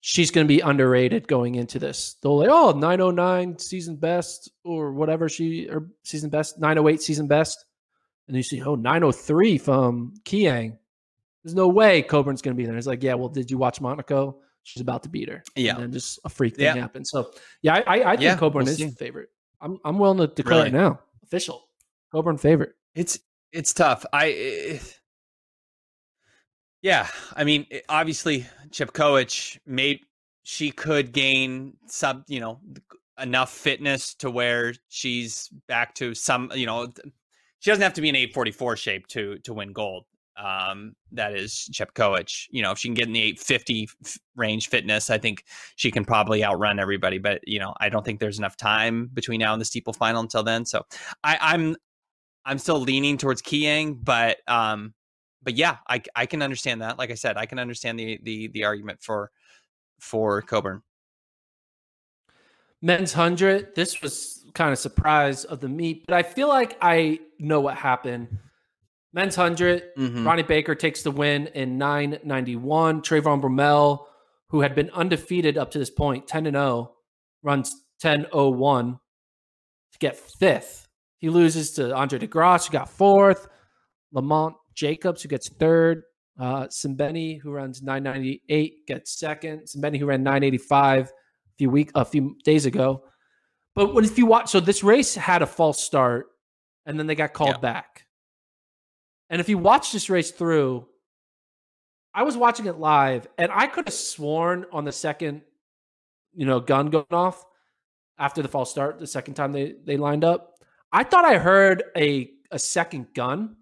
She's going to be underrated going into this. They'll like, oh, 909 season best or whatever she or season best, 908 season best. And you see, oh, 903 from Kiyeng. There's no way Coburn's going to be there. It's like, yeah, well, did you watch Monaco? She's about to beat her. Yeah. And then just a freak thing yeah. happened. So, yeah, I, I, I think yeah, Coburn we'll is the favorite. I'm, I'm willing to declare really? it now. Official. Coburn favorite. It's it's tough. I it, yeah, I mean, obviously Chip made she could gain some, you know, enough fitness to where she's back to some, you know, she doesn't have to be in 844 shape to to win gold. Um, that is Chip. You know, if she can get in the 850 range fitness, I think she can probably outrun everybody. But you know, I don't think there's enough time between now and the steeple final until then. So I, I'm I'm still leaning towards Kiyeng, but um, but yeah, I I can understand that. Like I said, I can understand the the the argument for for Coburn. Men's hundred. This was kind of surprise of the meet, but I feel like I know what happened. Men's 100, mm-hmm. Ronnie Baker takes the win in 991. Trayvon Bromell, who had been undefeated up to this point, 10 and 0, runs 10.01 to get fifth. He loses to Andre DeGrasse, who got fourth. Lamont Jacobs, who gets third. Uh, Simbine, who runs 998, gets second. Simbine, who ran 985 a few week a few days ago. But what if you watch? So this race had a false start, and then they got called yeah. back. And if you watch this race through, I was watching it live, and I could have sworn on the second, you know, gun going off after the false start, the second time they they lined up, I thought I heard a a second gun.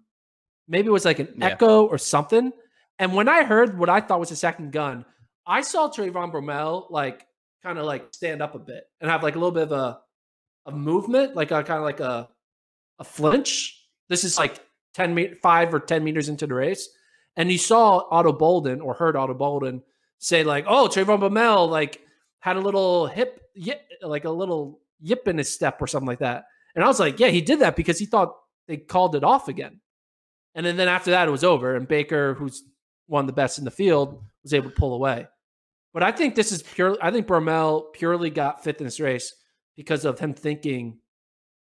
Maybe it was like an yeah. echo or something. And when I heard what I thought was a second gun, I saw Trayvon Bromell like kind of like stand up a bit and have like a little bit of a a movement, like a kind of like a a flinch. This is like 10 meter, five or 10 meters into the race. And you saw Ato Boldon or heard Ato Boldon say, like, oh, Trayvon Bromell like had a little hip, yip, like a little yip in his step or something like that. And I was like, yeah, he did that because he thought they called it off again. And then, then after that, it was over. And Baker, who's one of the best in the field, was able to pull away. But I think this is purely, I think Bromell purely got fifth in this race because of him thinking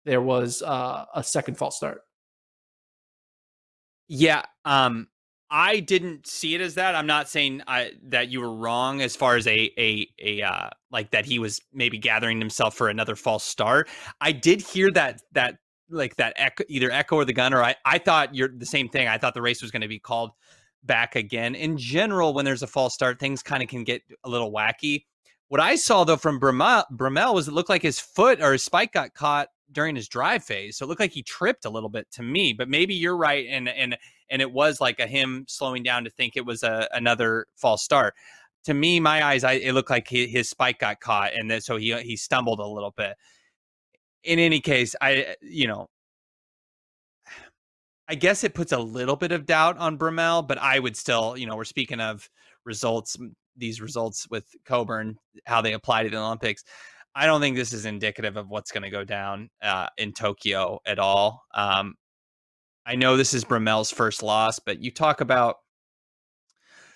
there was uh, a second false start. Yeah. Um, I didn't see it as that. I'm not saying I, that you were wrong as far as a a a uh, like that he was maybe gathering himself for another false start. I did hear that that like that echo, either echo or the gun, or I I thought you're the same thing. I thought the race was going to be called back again. In general, when there's a false start, things kind of can get a little wacky. What I saw though from Bromell was it looked like his foot or his spike got caught during his drive phase. So it looked like he tripped a little bit to me, but maybe you're right. And, and, and it was like a him slowing down to think it was a, another false start. To me, my eyes, I, it looked like he, his spike got caught. And then, so he, he stumbled a little bit. In any case, I, you know, I guess it puts a little bit of doubt on Bromell, but I would still, you know, we're speaking of results, these results with Coburn, how they apply to the Olympics. I don't think this is indicative of what's going to go down uh, in Tokyo at all. Um, I know this is Bromell's first loss, but you talk about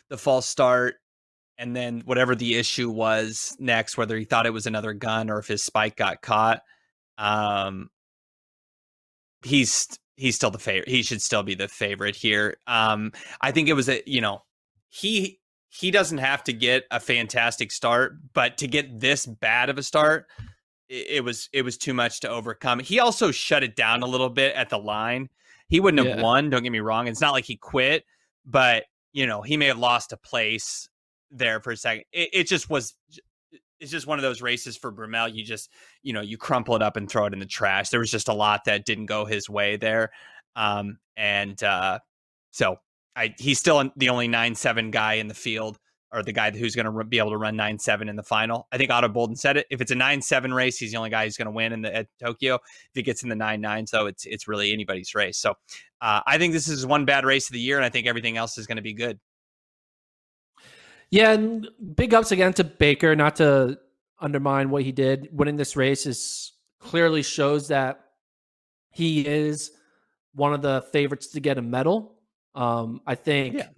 the false start and then whatever the issue was next, whether he thought it was another gun or if his spike got caught. Um, he's he's still the favorite. He should still be the favorite here. Um, I think it was a you know he he doesn't have to get a fantastic start, but to get this bad of a start, it, it was it was too much to overcome. He also shut it down a little bit at the line. He wouldn't have won. Don't get me wrong. It's not like he quit, but you know he may have lost a place there for a second. It, it just was it's just one of those races for Bromell. You just, you know, you crumple it up and throw it in the trash. There was just a lot that didn't go his way there. Um, and uh, so I, he's still the only nine seven guy in the field, or the guy who's going to be able to run nine seven in the final. I think Ato Boldon said it. If it's a nine seven race, he's the only guy who's going to win in the at Tokyo. If he gets in the nine nine, so it's it's really anybody's race. So uh, I think this is one bad race of the year, and I think everything else is going to be good. Yeah, and big ups again to Baker. Not to undermine what he did, winning this race is clearly shows that he is one of the favorites to get a medal. Um, I think yeah.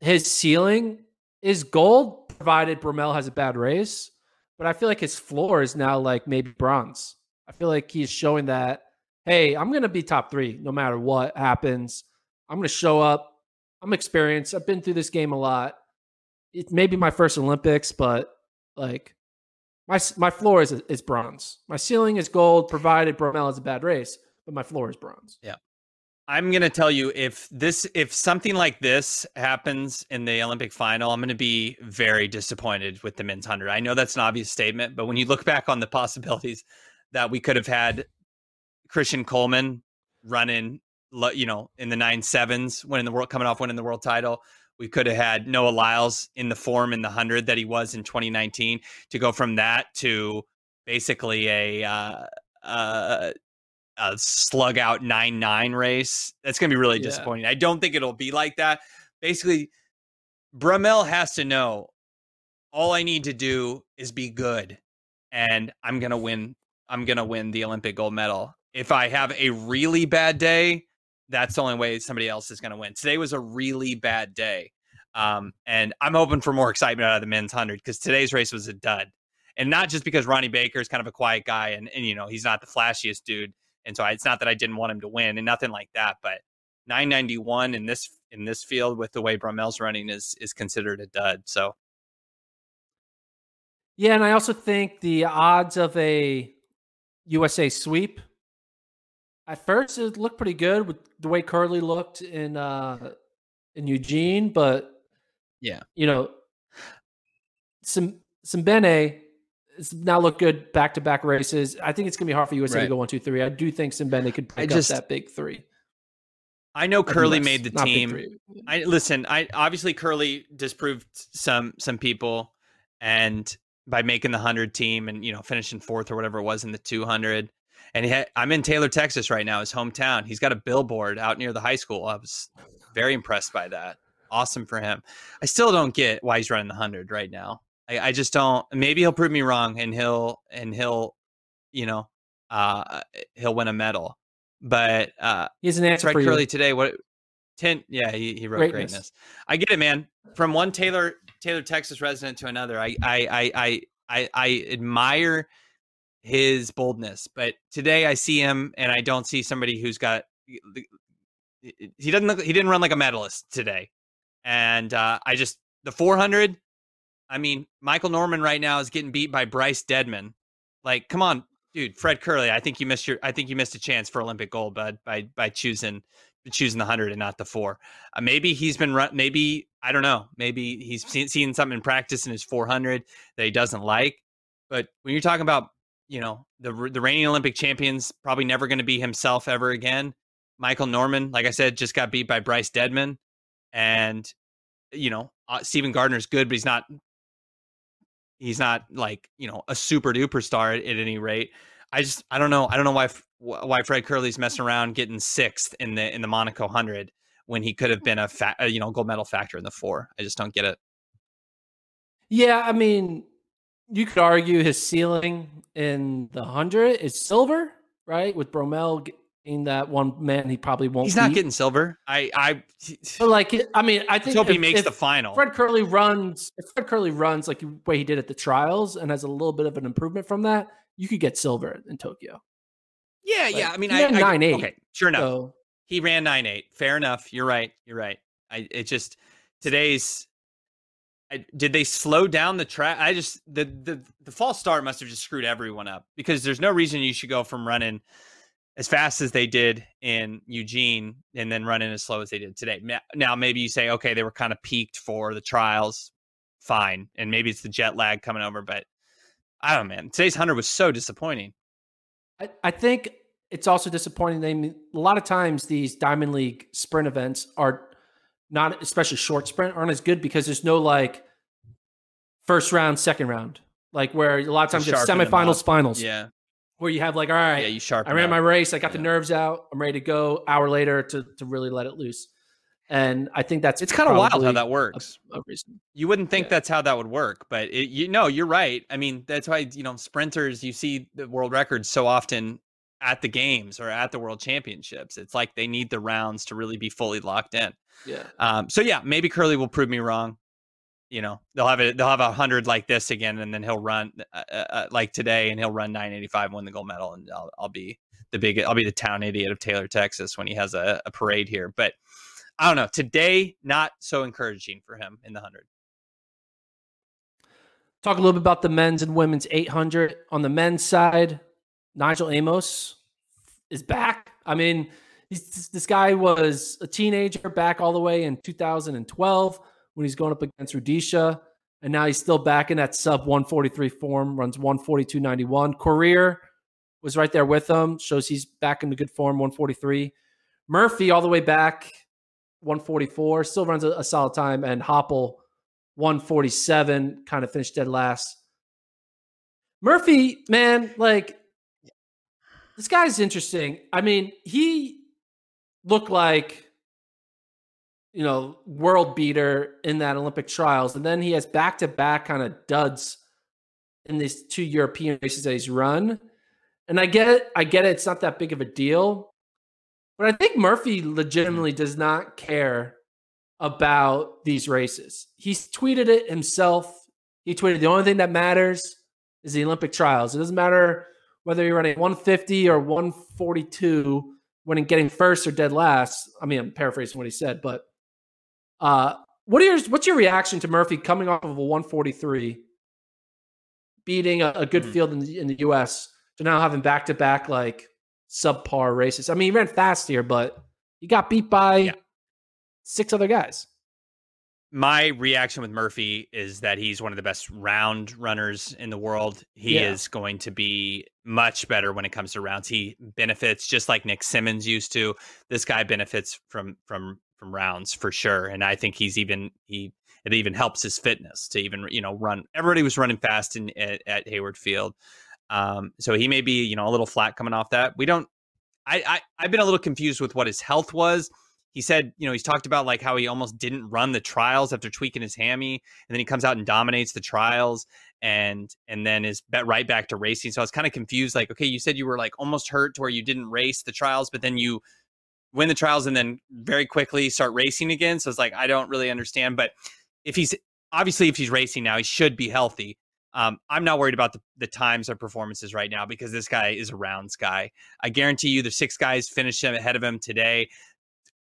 his ceiling is gold, provided Bromell has a bad race. But I feel like his floor is now like maybe bronze. I feel like he's showing that, hey, I'm going to be top three no matter what happens. I'm going to show up. I'm experienced. I've been through this game a lot. It may be my first Olympics, but like my my floor is is bronze. My ceiling is gold, provided Bromell is a bad race, but my floor is bronze. Yeah. I'm gonna tell you if this if something like this happens in the Olympic final, I'm gonna be very disappointed with the men's hundred. I know that's an obvious statement, but when you look back on the possibilities that we could have had Christian Coleman running, you know, in the nine sevens, winning the world, coming off winning the world title. We could have had Noah Lyles in the form in the hundred that he was in 2019 to go from that to basically a uh, uh, a slug out nine nine race. That's going to be really yeah. disappointing. I don't think it'll be like that. Basically, Bromell has to know all I need to do is be good, and I'm going to win. I'm going to win the Olympic gold medal. If I have a really bad day, that's the only way somebody else is going to win. Today was a really bad day. Um, and I'm hoping for more excitement out of the men's 100 because today's race was a dud. And not just because Ronnie Baker is kind of a quiet guy and, and you know, he's not the flashiest dude. And so I, it's not that I didn't want him to win and nothing like that, but 991 in this in this field with the way Bromell's running is is considered a dud. So yeah, and I also think the odds of a USA sweep at first it looked pretty good with the way Kerley looked in uh in Eugene, but yeah, you know, some some Bene it's now look good back to back races. I think it's gonna be hard for USA right. to go one, two, three. I do think some Simbine could pick just, up that big three. I know Kerley made the team. I listen. I obviously Kerley disproved some some people, and by making the hundred team and you know finishing fourth or whatever it was in the two hundred. And he had, I'm in Taylor, Texas right now, his hometown. He's got a billboard out near the high school. I was very impressed by that. Awesome for him. I still don't get why he's running the hundred right now. I, I just don't. Maybe he'll prove me wrong, and he'll and he'll, you know, uh, he'll win a medal. But uh, he's an answer right, for you. today. What? Ten? Yeah, he, he wrote greatness. greatness. I get it, man. From one Taylor Taylor Texas resident to another, I I I I I, I admire his boldness. But today I see him, and I don't see somebody who's got. He doesn't look. He didn't run like a medalist today, and uh, I just the 400 I mean, Michael Norman right now is getting beat by Bryce Deadmon. Like, come on, dude, Fred Kerley. I think you missed your. I think you missed a chance for Olympic gold, bud, by by choosing choosing the hundred and not the four. Uh, maybe he's been run. Maybe I don't know. Maybe he's seen, seen something in practice in his four hundred that he doesn't like. But when you're talking about, you know, the the reigning Olympic champions, probably never going to be himself ever again. Michael Norman, like I said, just got beat by Bryce Deadmon, and you know, uh, Steven Gardiner's good, but he's not he's not like you know a super duper star at, at any rate. I just I don't know I don't know why why Fred Kerley's messing around getting sixth in the in the Monaco hundred when he could have been a fa- you know gold medal factor in the four. I just don't get it. Yeah, I mean, you could argue his ceiling in the hundred is silver, right? With Bromell in that one man he probably won't. He's not beat. getting silver. I, I, but like, I mean, I think hope if, he makes the final. Fred Kerley runs. If Fred Kerley runs like the way he did at the trials and has a little bit of an improvement from that, you could get silver in Tokyo. Yeah, like, yeah. I mean, I, I nine eight. Okay, sure enough. So, he ran nine eight. Fair enough. You're right. You're right. I it just today's. I, did they slow down the track? I just the the the false start must have just screwed everyone up because there's no reason you should go from running as fast as they did in Eugene and then running as slow as they did today. Now, maybe you say, okay, they were kind of peaked for the trials. fine. And maybe it's the jet lag coming over, but I don't know, man. Today's hundred was so disappointing. I, I think it's also disappointing. They a lot of times these Diamond League sprint events are not, especially short sprint, aren't as good because there's no like first round, second round, like where a lot of times it's semifinals, finals. Yeah. Where you have like, all right, yeah, you sharp. I ran up. my race, I got yeah. the nerves out, I'm ready to go. Hour later to to really let it loose. And I think that's it's kind of wild how that works. A, a. You wouldn't think yeah. that's how that would work, but it, you know, you're right. I mean, that's why you know sprinters. You see the world records so often at the games or at the world championships. It's like they need the rounds to really be fully locked in. Yeah. Um. So yeah, maybe Kerley will prove me wrong. You know, they'll have it. They'll have a hundred like this again, and then he'll run uh, uh, uh like today, and he'll run 985, win the gold medal, and I'll, I'll be the big. I'll be the town idiot of Taylor, Texas, when he has a, a parade here. But I don't know. Today, not so encouraging for him in the 100. Talk a little bit about the men's and women's 800. On the men's side, Nijel Amos is back. I mean, this guy was a teenager back all the way in 2012 when he's going up against Rudisha. And now he's still back in that sub 143 form, runs 142.91. Korir was right there with him, shows he's back in the good form, 143. Murphy all the way back 144, still runs a, a solid time, and Hoppel 147, kind of finished dead last. Murphy, man, like this guy's interesting. I mean, he looked like you know world beater in that Olympic trials, and then he has back to back kind of duds in these two European races that he's run. And I get it. I get it. It's not that big of a deal. But I think Murphy legitimately does not care about these races. He's tweeted it himself. He tweeted the only thing that matters is the Olympic trials. It doesn't matter whether you're running 150 or 142, winning getting first or dead last. I mean, I'm paraphrasing what he said, but uh, what are your what's your reaction to Murphy coming off of a 143, beating a, a good mm-hmm. field in the, in the U.S. to now having back to back like subpar races. I mean, he ran fast here, but he got beat by yeah. six other guys. My reaction with Murphy is that he's one of the best round runners in the world. He yeah. is going to be much better when it comes to rounds. He benefits just like Nick Symmonds used to. This guy benefits from from from rounds for sure. And I think he's even he it even helps his fitness to even you know run. Everybody was running fast in at, at Hayward Field. Um, so he may be, you know, a little flat coming off that. We don't. I, I I've been a little confused with what his health was. He said, you know, he's talked about like how he almost didn't run the trials after tweaking his hammy, and then he comes out and dominates the trials, and and then is bet right back to racing. So I was kind of confused. Like, okay, you said you were like almost hurt to where you didn't race the trials, but then you win the trials and then very quickly start racing again. So it's like I don't really understand. But if he's obviously if he's racing now, he should be healthy. Um, I'm not worried about the, the times or performances right now because this guy is a rounds guy. I guarantee you, the six guys finish him ahead of him today.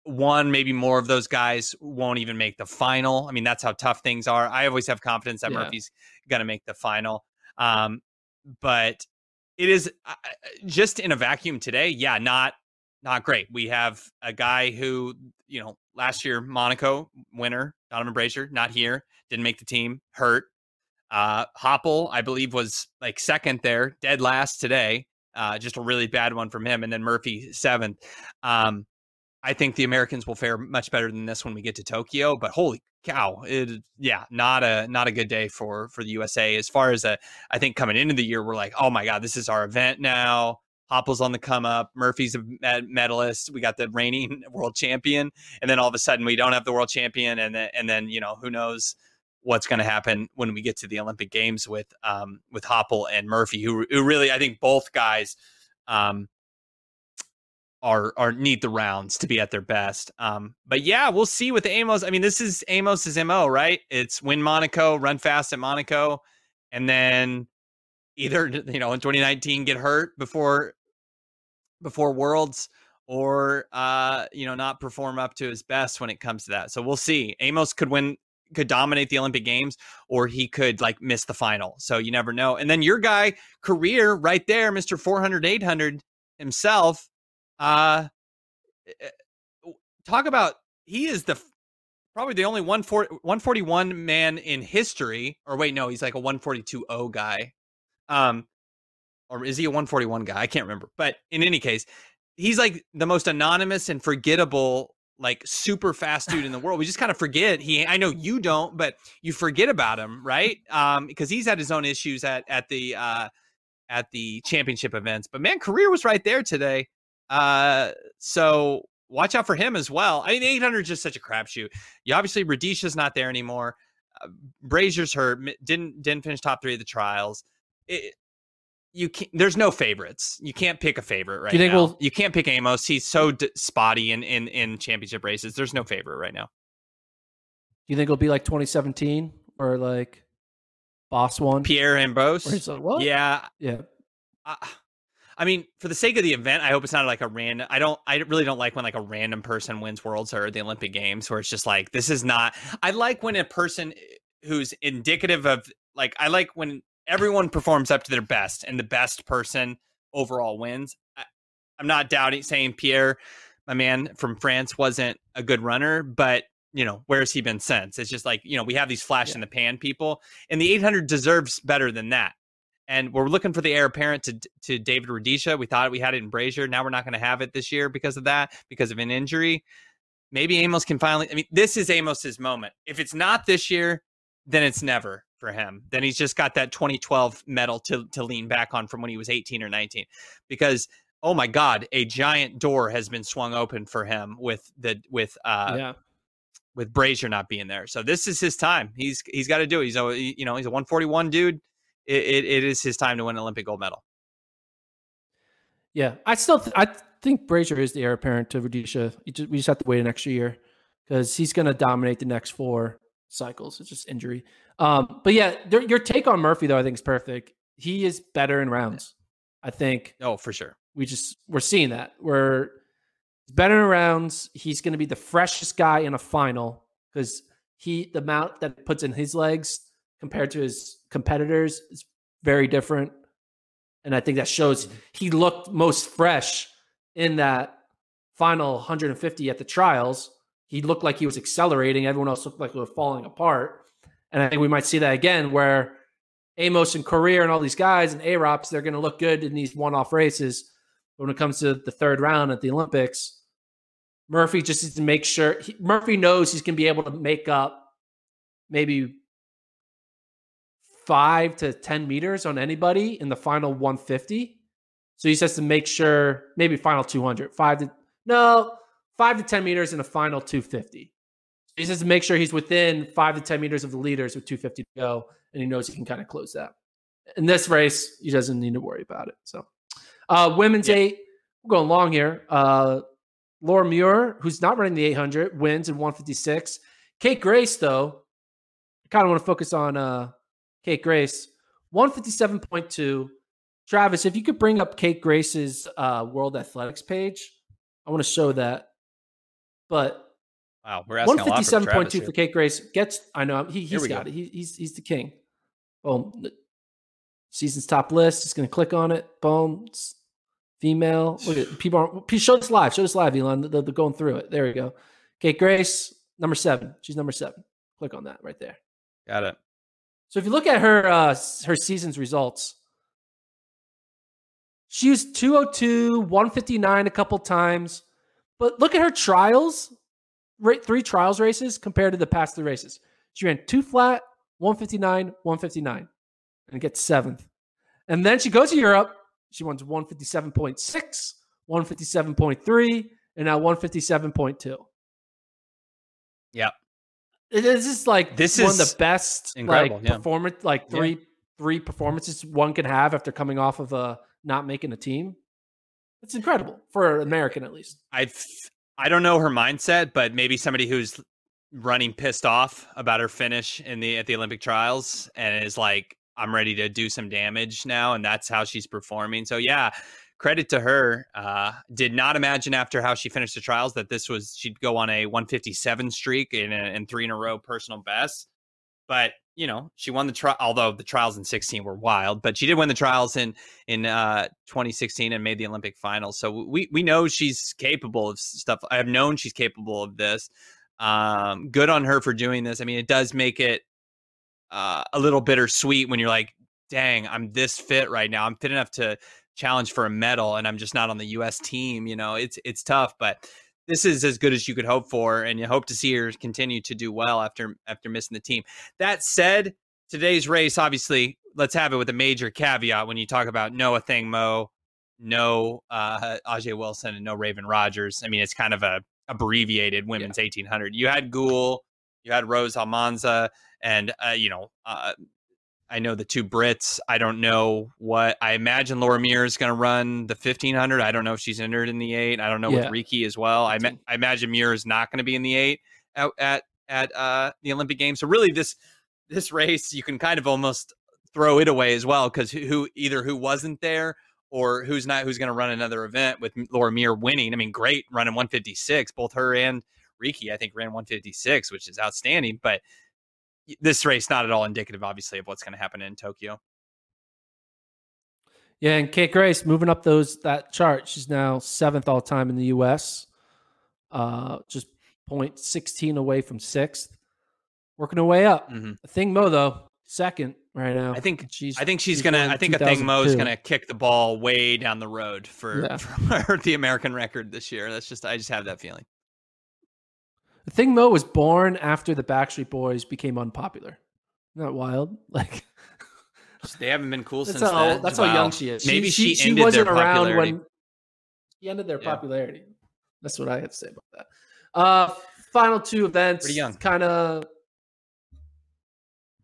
One, maybe more of those guys won't even make the final. I mean, that's how tough things are. I always have confidence that yeah. Murphy's going to make the final. Um, but it is uh, just in a vacuum today. Yeah, not not great. We have a guy who, you know, last year Monaco winner Donavan Brazier not here, didn't make the team, hurt. Uh, Hoppel, I believe, was like second there, dead last today. Uh, just a really bad one from him, and then Murphy seventh. Um, I think the Americans will fare much better than this when we get to Tokyo. But holy cow, it yeah, not a not a good day for for the USA. As far as a, I think coming into the year, we're like, oh my god, this is our event now. Hoppel's on the come up. Murphy's a medalist. We got the reigning world champion, and then all of a sudden we don't have the world champion, and then and then you know who knows what's going to happen when we get to the Olympic Games with um, with Hoppel and Murphy, who who really I think both guys um, are are need the rounds to be at their best. Um, but yeah, we'll see with Amos. I mean, this is Amos's mo, right? It's win Monaco, run fast at Monaco, and then either you know in 2019 get hurt before before Worlds or uh, you know not perform up to his best when it comes to that. So we'll see. Amos could win could dominate the Olympic Games or he could like miss the final. So you never know. And then your guy, Korir right there, Mr. 400, 800 himself. Uh, eh, eh, talk about he is the probably the only 141 man in history. Or wait, no, he's like a 142 0 guy. Um, or is he a 141 guy? I can't remember. But in any case, he's like the most anonymous and forgettable like super fast dude in the world. We just kind of forget he I know you don't, but you forget about him, right? Um because he's had his own issues at at the uh at the championship events. But man, Korir was right there today. Uh so watch out for him as well. I mean, 800 is just such a crapshoot. You obviously Rudisha's not there anymore. Uh, Brazier's hurt. Didn't didn't finish top three of the trials. It, you can't, there's no favorites. You can't pick a favorite right you think now. We'll, you can't pick Amos. He's so d- spotty in, in in championship races. There's no favorite right now. Do you think it'll be like 2017 or like Boss one? Pierre Ambroise? Like, yeah. Yeah. Uh, I mean, for the sake of the event, I hope it's not like a random. I don't. I really don't like when like a random person wins worlds or the Olympic Games, where it's just like this is not. I like when a person who's indicative of like. I like when everyone performs up to their best and the best person overall wins. I, am not doubting saying Pierre, my man from France, wasn't a good runner, but you know, where's he been since? It's just like, you know, we have these flash yeah. in the pan people, and the 800 deserves better than that. And we're looking for the heir apparent to to David Rudisha. We thought we had it in Brazier. Now we're not going to have it this year because of that, because of an injury. Maybe Amos can finally. I mean, this is Amos's moment. If it's not this year, then it's never for him. Then he's just got that 2012 medal to to lean back on from when he was 18 or 19. Because oh my God, a giant door has been swung open for him with the with uh yeah. with Brazier not being there. So this is his time. He's he's got to do it. He's a you know he's a 141 dude. It, it, it is his time to win an Olympic gold medal. Yeah, I still th- I think Brazier is the heir apparent to Rudisha. Just, we just have to wait an extra year because he's going to dominate the next four cycles. It's just injury. Um, but yeah, there, your take on Murphy though, I think is perfect. He is better in rounds. I think. Oh, for sure. We just we're seeing that. We're better in rounds. He's going to be the freshest guy in a final because he the amount that puts in his legs compared to his competitors is very different. And I think that shows mm-hmm. he looked most fresh in that final 150 at the trials he looked like he was accelerating. Everyone else looked like they were falling apart. And I think we might see that again where Amos and Korir and all these guys and Arops, they're going to look good in these one off races. But when it comes to the third round at the Olympics, Murphy just needs to make sure he, Murphy knows he's going to be able to make up maybe five to 10 meters on anybody in the final 150. So he says to make sure maybe final 200, five to no, five to 10 meters in a final 250. He says to make sure he's within five to 10 meters of the leaders with 250 to go, and he knows he can kind of close that. In this race, he doesn't need to worry about it. So, uh, women's yeah. eight, we're going long here. Uh, Laura Muir, who's not running the 800, wins in 156. Kate Grace, though, I kind of want to focus on uh, Kate Grace, 157.2. Travis, if you could bring up Kate Grace's uh, World Athletics page, I want to show that but wow, we're asking 157.2 for Kate Grace gets. I know he, he's got go. it. He, he's he's the king. Boom. Season's top list. Just gonna click on it. Boom. It's female. Look at people. Are, show this live. Show this live, Elon. They're, they're going through it. There we go. Kate Grace, number seven. She's number seven. Click on that right there. Got it. So if you look at her uh, her season's results, she was 202, 159 a couple times. But look at her trials, three trials races compared to the past three races. She ran two flat, 159, 159, and gets seventh. And then she goes to Europe. She runs 157.6, 157.3, and now 157.2. Yeah. It is like this one is of the best like yeah. performance, like three yeah. three performances one can have after coming off of a not making a team. It's incredible for an American, at least. I I don't know her mindset, but maybe somebody who's running pissed off about her finish in the at the Olympic trials and is like, I'm ready to do some damage now, and that's how she's performing. So yeah, credit to her. Uh, did not imagine after how she finished the trials that this was she'd go on a 157 streak in, in three in a row personal best. But you know, she won the trial, although the trials in 16 were wild, but she did win the trials in, in, uh, 2016 and made the Olympic finals. So we, we know she's capable of stuff. I have known she's capable of this. Um, good on her for doing this. I mean, it does make it uh, a little bittersweet when you're like, dang, I'm this fit right now. I'm fit enough to challenge for a medal, and I'm just not on the U.S. team. You know, it's it's tough, but this is as good as you could hope for, and you hope to see her continue to do well after after missing the team. That said, today's race, obviously, let's have it with a major caveat when you talk about no Athing Mu, no uh, Ajeé Wilson, and no Raven Rogers. I mean, it's kind of a abbreviated women's yeah. 1800. You had Gul, you had Rose Almanza, and uh, you know, uh, I know the two Brits. I don't know what I imagine Laura Muir is going to run the 1500. I don't know if she's entered in the eight. I don't know yeah. with Reekie as well. I, ma- I imagine Muir is not going to be in the eight at at, at uh, the Olympic Games. So really, this this race you can kind of almost throw it away as well because who either who wasn't there or who's not who's going to run another event with Laura Muir winning. I mean, great running 156. Both her and Reekie, I think, ran 156, which is outstanding. But this race not at all indicative, obviously, of what's going to happen in Tokyo. Yeah, and Kate Grace moving up those that chart. She's now seventh all time in the U.S. Uh, just point sixteen away from sixth, working her way up. mm hmm Athing Mu though second right now. I think she's. I think she's, she's gonna. I think Athing Mu is gonna kick the ball way down the road for, yeah. for the American record this year. That's just. I just have that feeling. Athing Mu was born after the Backstreet Boys became unpopular. Isn't that wild? Like they haven't been cool that's since how, then. That's wow. how young she is. Maybe she, she, she wasn't around when she ended their yeah. popularity. That's what I have to say about that. Uh, final two events. Pretty young. Kind of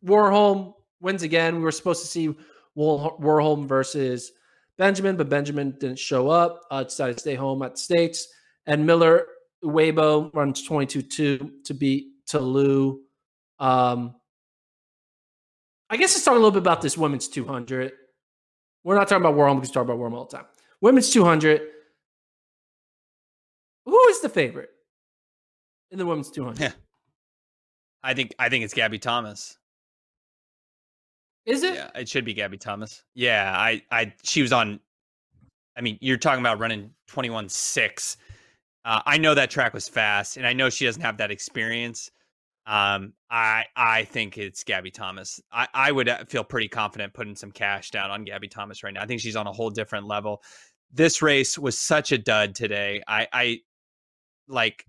Warholm wins again. We were supposed to see Warholm versus Benjamin, but Benjamin didn't show up. Uh, decided to stay home at the States. And Miller Uibo runs 22-2 to beat Ta Lou. Um, I guess let's talk a little bit about this women's 200. We're not talking about because we talk about Warholm all the time. Women's 200. Who is the favorite in the women's 200? Yeah. I think I think it's Gabby Thomas. Is it? Yeah, it should be Gabby Thomas. Yeah, I I she was on I mean, you're talking about running 21-6 uh, I know that track was fast, and I know she doesn't have that experience. Um, I I think it's Gabby Thomas. I, I would uh, feel pretty confident putting some cash down on Gabby Thomas right now. I think she's on a whole different level. This race was such a dud today. I I like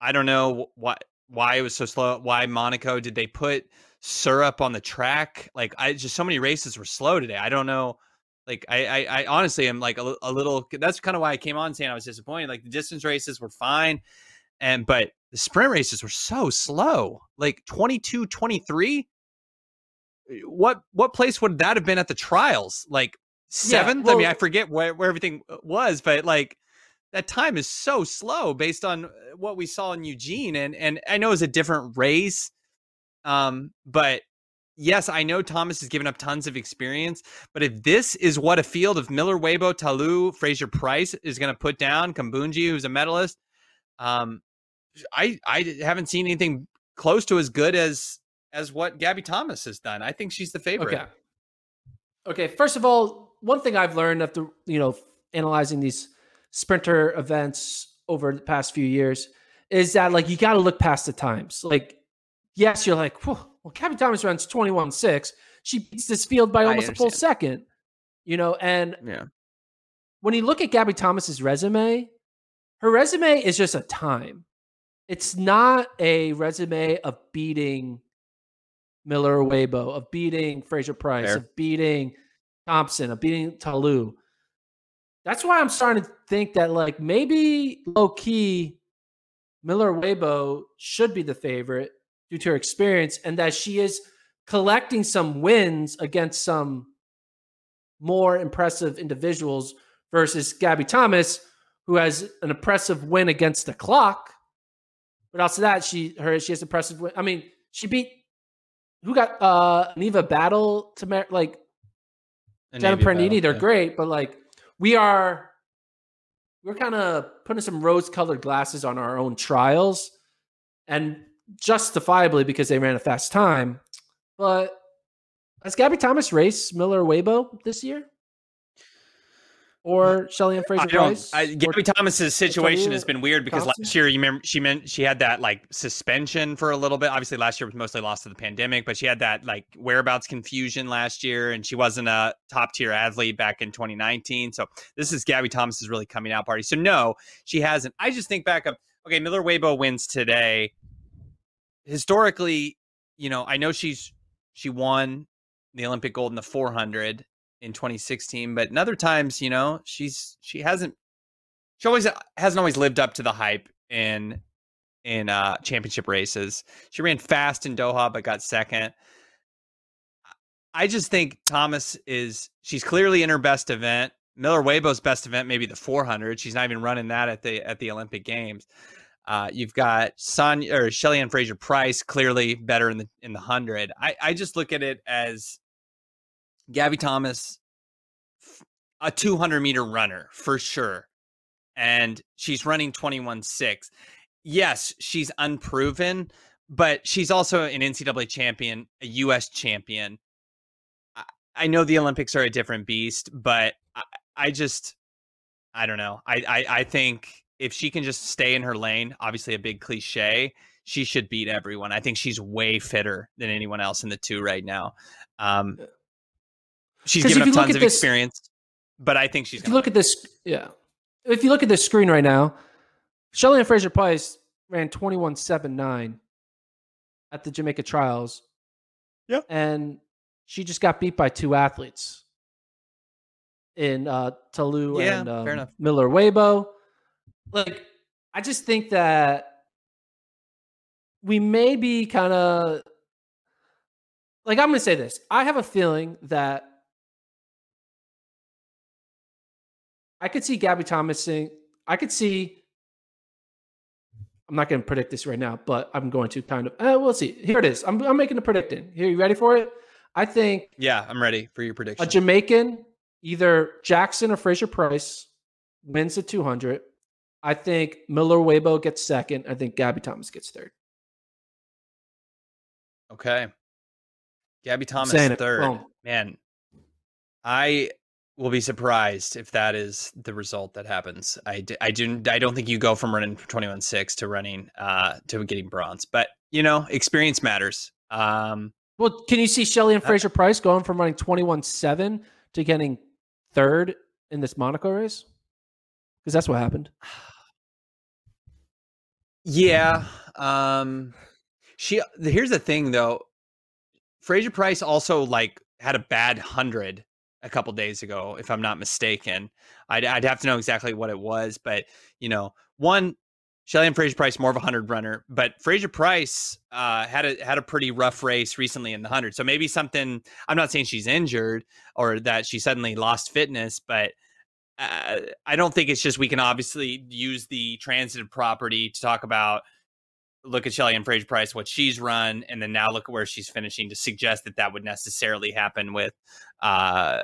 I don't know what why it was so slow. Why Monaco did they put syrup on the track? Like I just so many races were slow today. I don't know like I, I, I honestly am like a, a little. That's kind of why I came on saying I was disappointed. Like the distance races were fine, and but the sprint races were so slow. Like 22, 23. What what place would that have been at the trials? Like seventh? Yeah, well, I mean, I forget where, where everything uh, was, but like that time is so slow based on uh, what we saw in Eugene. And and I know it's a different race. Um, but yes, I know Thomas has given up tons of experience, but if this is what a field of Miller, Uibo, Talu, Fraser Pryce is going to put down, Kambundji, who's a medalist, um, I I haven't seen anything close to as good as as what Gabby Thomas has done. I think she's the favorite. Okay. Okay. First of all, one thing I've learned after you know analyzing these sprinter events over the past few years is that like you got to look past the times. Like, yes, you're like, Whew, well, Gabby Thomas runs 21 6. She beats this field by almost a full second, you know. And yeah. when you look at Gabby Thomas's resume, her resume is just a time. It's not a resume of beating Miller Uibo, of beating Fraser Pryce, Fair. of beating Thompson, of beating Ta Lou. That's why I'm starting to think that, like, maybe low key, Miller Uibo should be the favorite due to her experience, and that she is collecting some wins against some more impressive individuals versus Gabby Thomas, who has an impressive win against the clock. But also that she her she has impressive win. I mean, she beat who got uh Neva Battle to like Jenna Prandini. They're yeah. great, but like we are we're kind of putting some rose colored glasses on our own trials. And justifiably because they ran a fast time. But has Gabby Thomas raced Miller Uibo this year? or Shelly-Ann Fraser Pryce? I, Gabby Thomas's situation has been weird because Thompson? last year you remember she meant she had that like suspension for a little bit. Obviously, last year was mostly lost to the pandemic, but she had that like whereabouts confusion last year, and she wasn't a top tier athlete back in 2019. So this is Gabby Thomas's really coming out party. So no, she hasn't. I just think back of okay, Miller Uibo wins today. Historically, you know, I know she's she won the Olympic gold in the 400 in 2016, but in other times, you know, she's she hasn't she always uh, hasn't always lived up to the hype in in uh championship races. She ran fast in Doha but got second. I just think Thomas is she's clearly in her best event. Miller Uibo's best event maybe the 400. She's not even running that at the at the Olympic Games. Uh, you've got Son or Shelly-Ann Fraser Pryce clearly better in the in the hundred. I I just look at it as Gabby Thomas, a 200 meter runner for sure. And she's running 21 6. Yes, she's unproven, but she's also an NCAA champion, a US champion. I, I know the Olympics are a different beast, but I, I just, I don't know. I, I, I think if she can just stay in her lane, obviously a big cliche, she should beat everyone. I think she's way fitter than anyone else in the two right now. Um, She's given up tons of this, experience, but I think she's. If you look win. at this, yeah. If you look at this screen right now, Shelly-Ann Fraser Pryce ran twenty one seven nine at the Jamaica trials. Yeah, and she just got beat by two athletes in uh, Ta Lou yeah, and um, Miller Uibo. Like, I just think that we may be kind of like I'm going to say this. I have a feeling that I could see Gabby Thomas saying, I could see. I'm not going to predict this right now, but I'm going to kind of. Uh, we'll see. Here it is. I'm, I'm making a prediction. Here, you ready for it? I think. Yeah, I'm ready for your prediction. A Jamaican, either Jackson or Fraser Pryce, wins the 200. I think Miller Uibo gets second. I think Gabby Thomas gets third. Okay. Gabby Thomas third. Man, I will be surprised if that is the result that happens. I, d- I do I don't think you go from running 21 6 to running uh to getting bronze, but you know, experience matters. Um well, can you see Shelly-Ann uh Fraser Pryce going from running 21 7 to getting third in this Monaco race? Because that's what happened. Yeah. Um she here's the thing though. Fraser Pryce also like had a bad hundred a couple days ago, if I'm not mistaken. I'd, I'd have to know exactly what it was, but you know, one Shelly-Ann Fraser Pryce more of a hundred runner, but Fraser Pryce uh, had a had a pretty rough race recently in the hundred. So maybe something. I'm not saying she's injured or that she suddenly lost fitness, but uh, I don't think it's just we can obviously use the transitive property to talk about look at Shelly-Ann Fraser Pryce, what she's run, and then now look at where she's finishing to suggest that that would necessarily happen with, uh,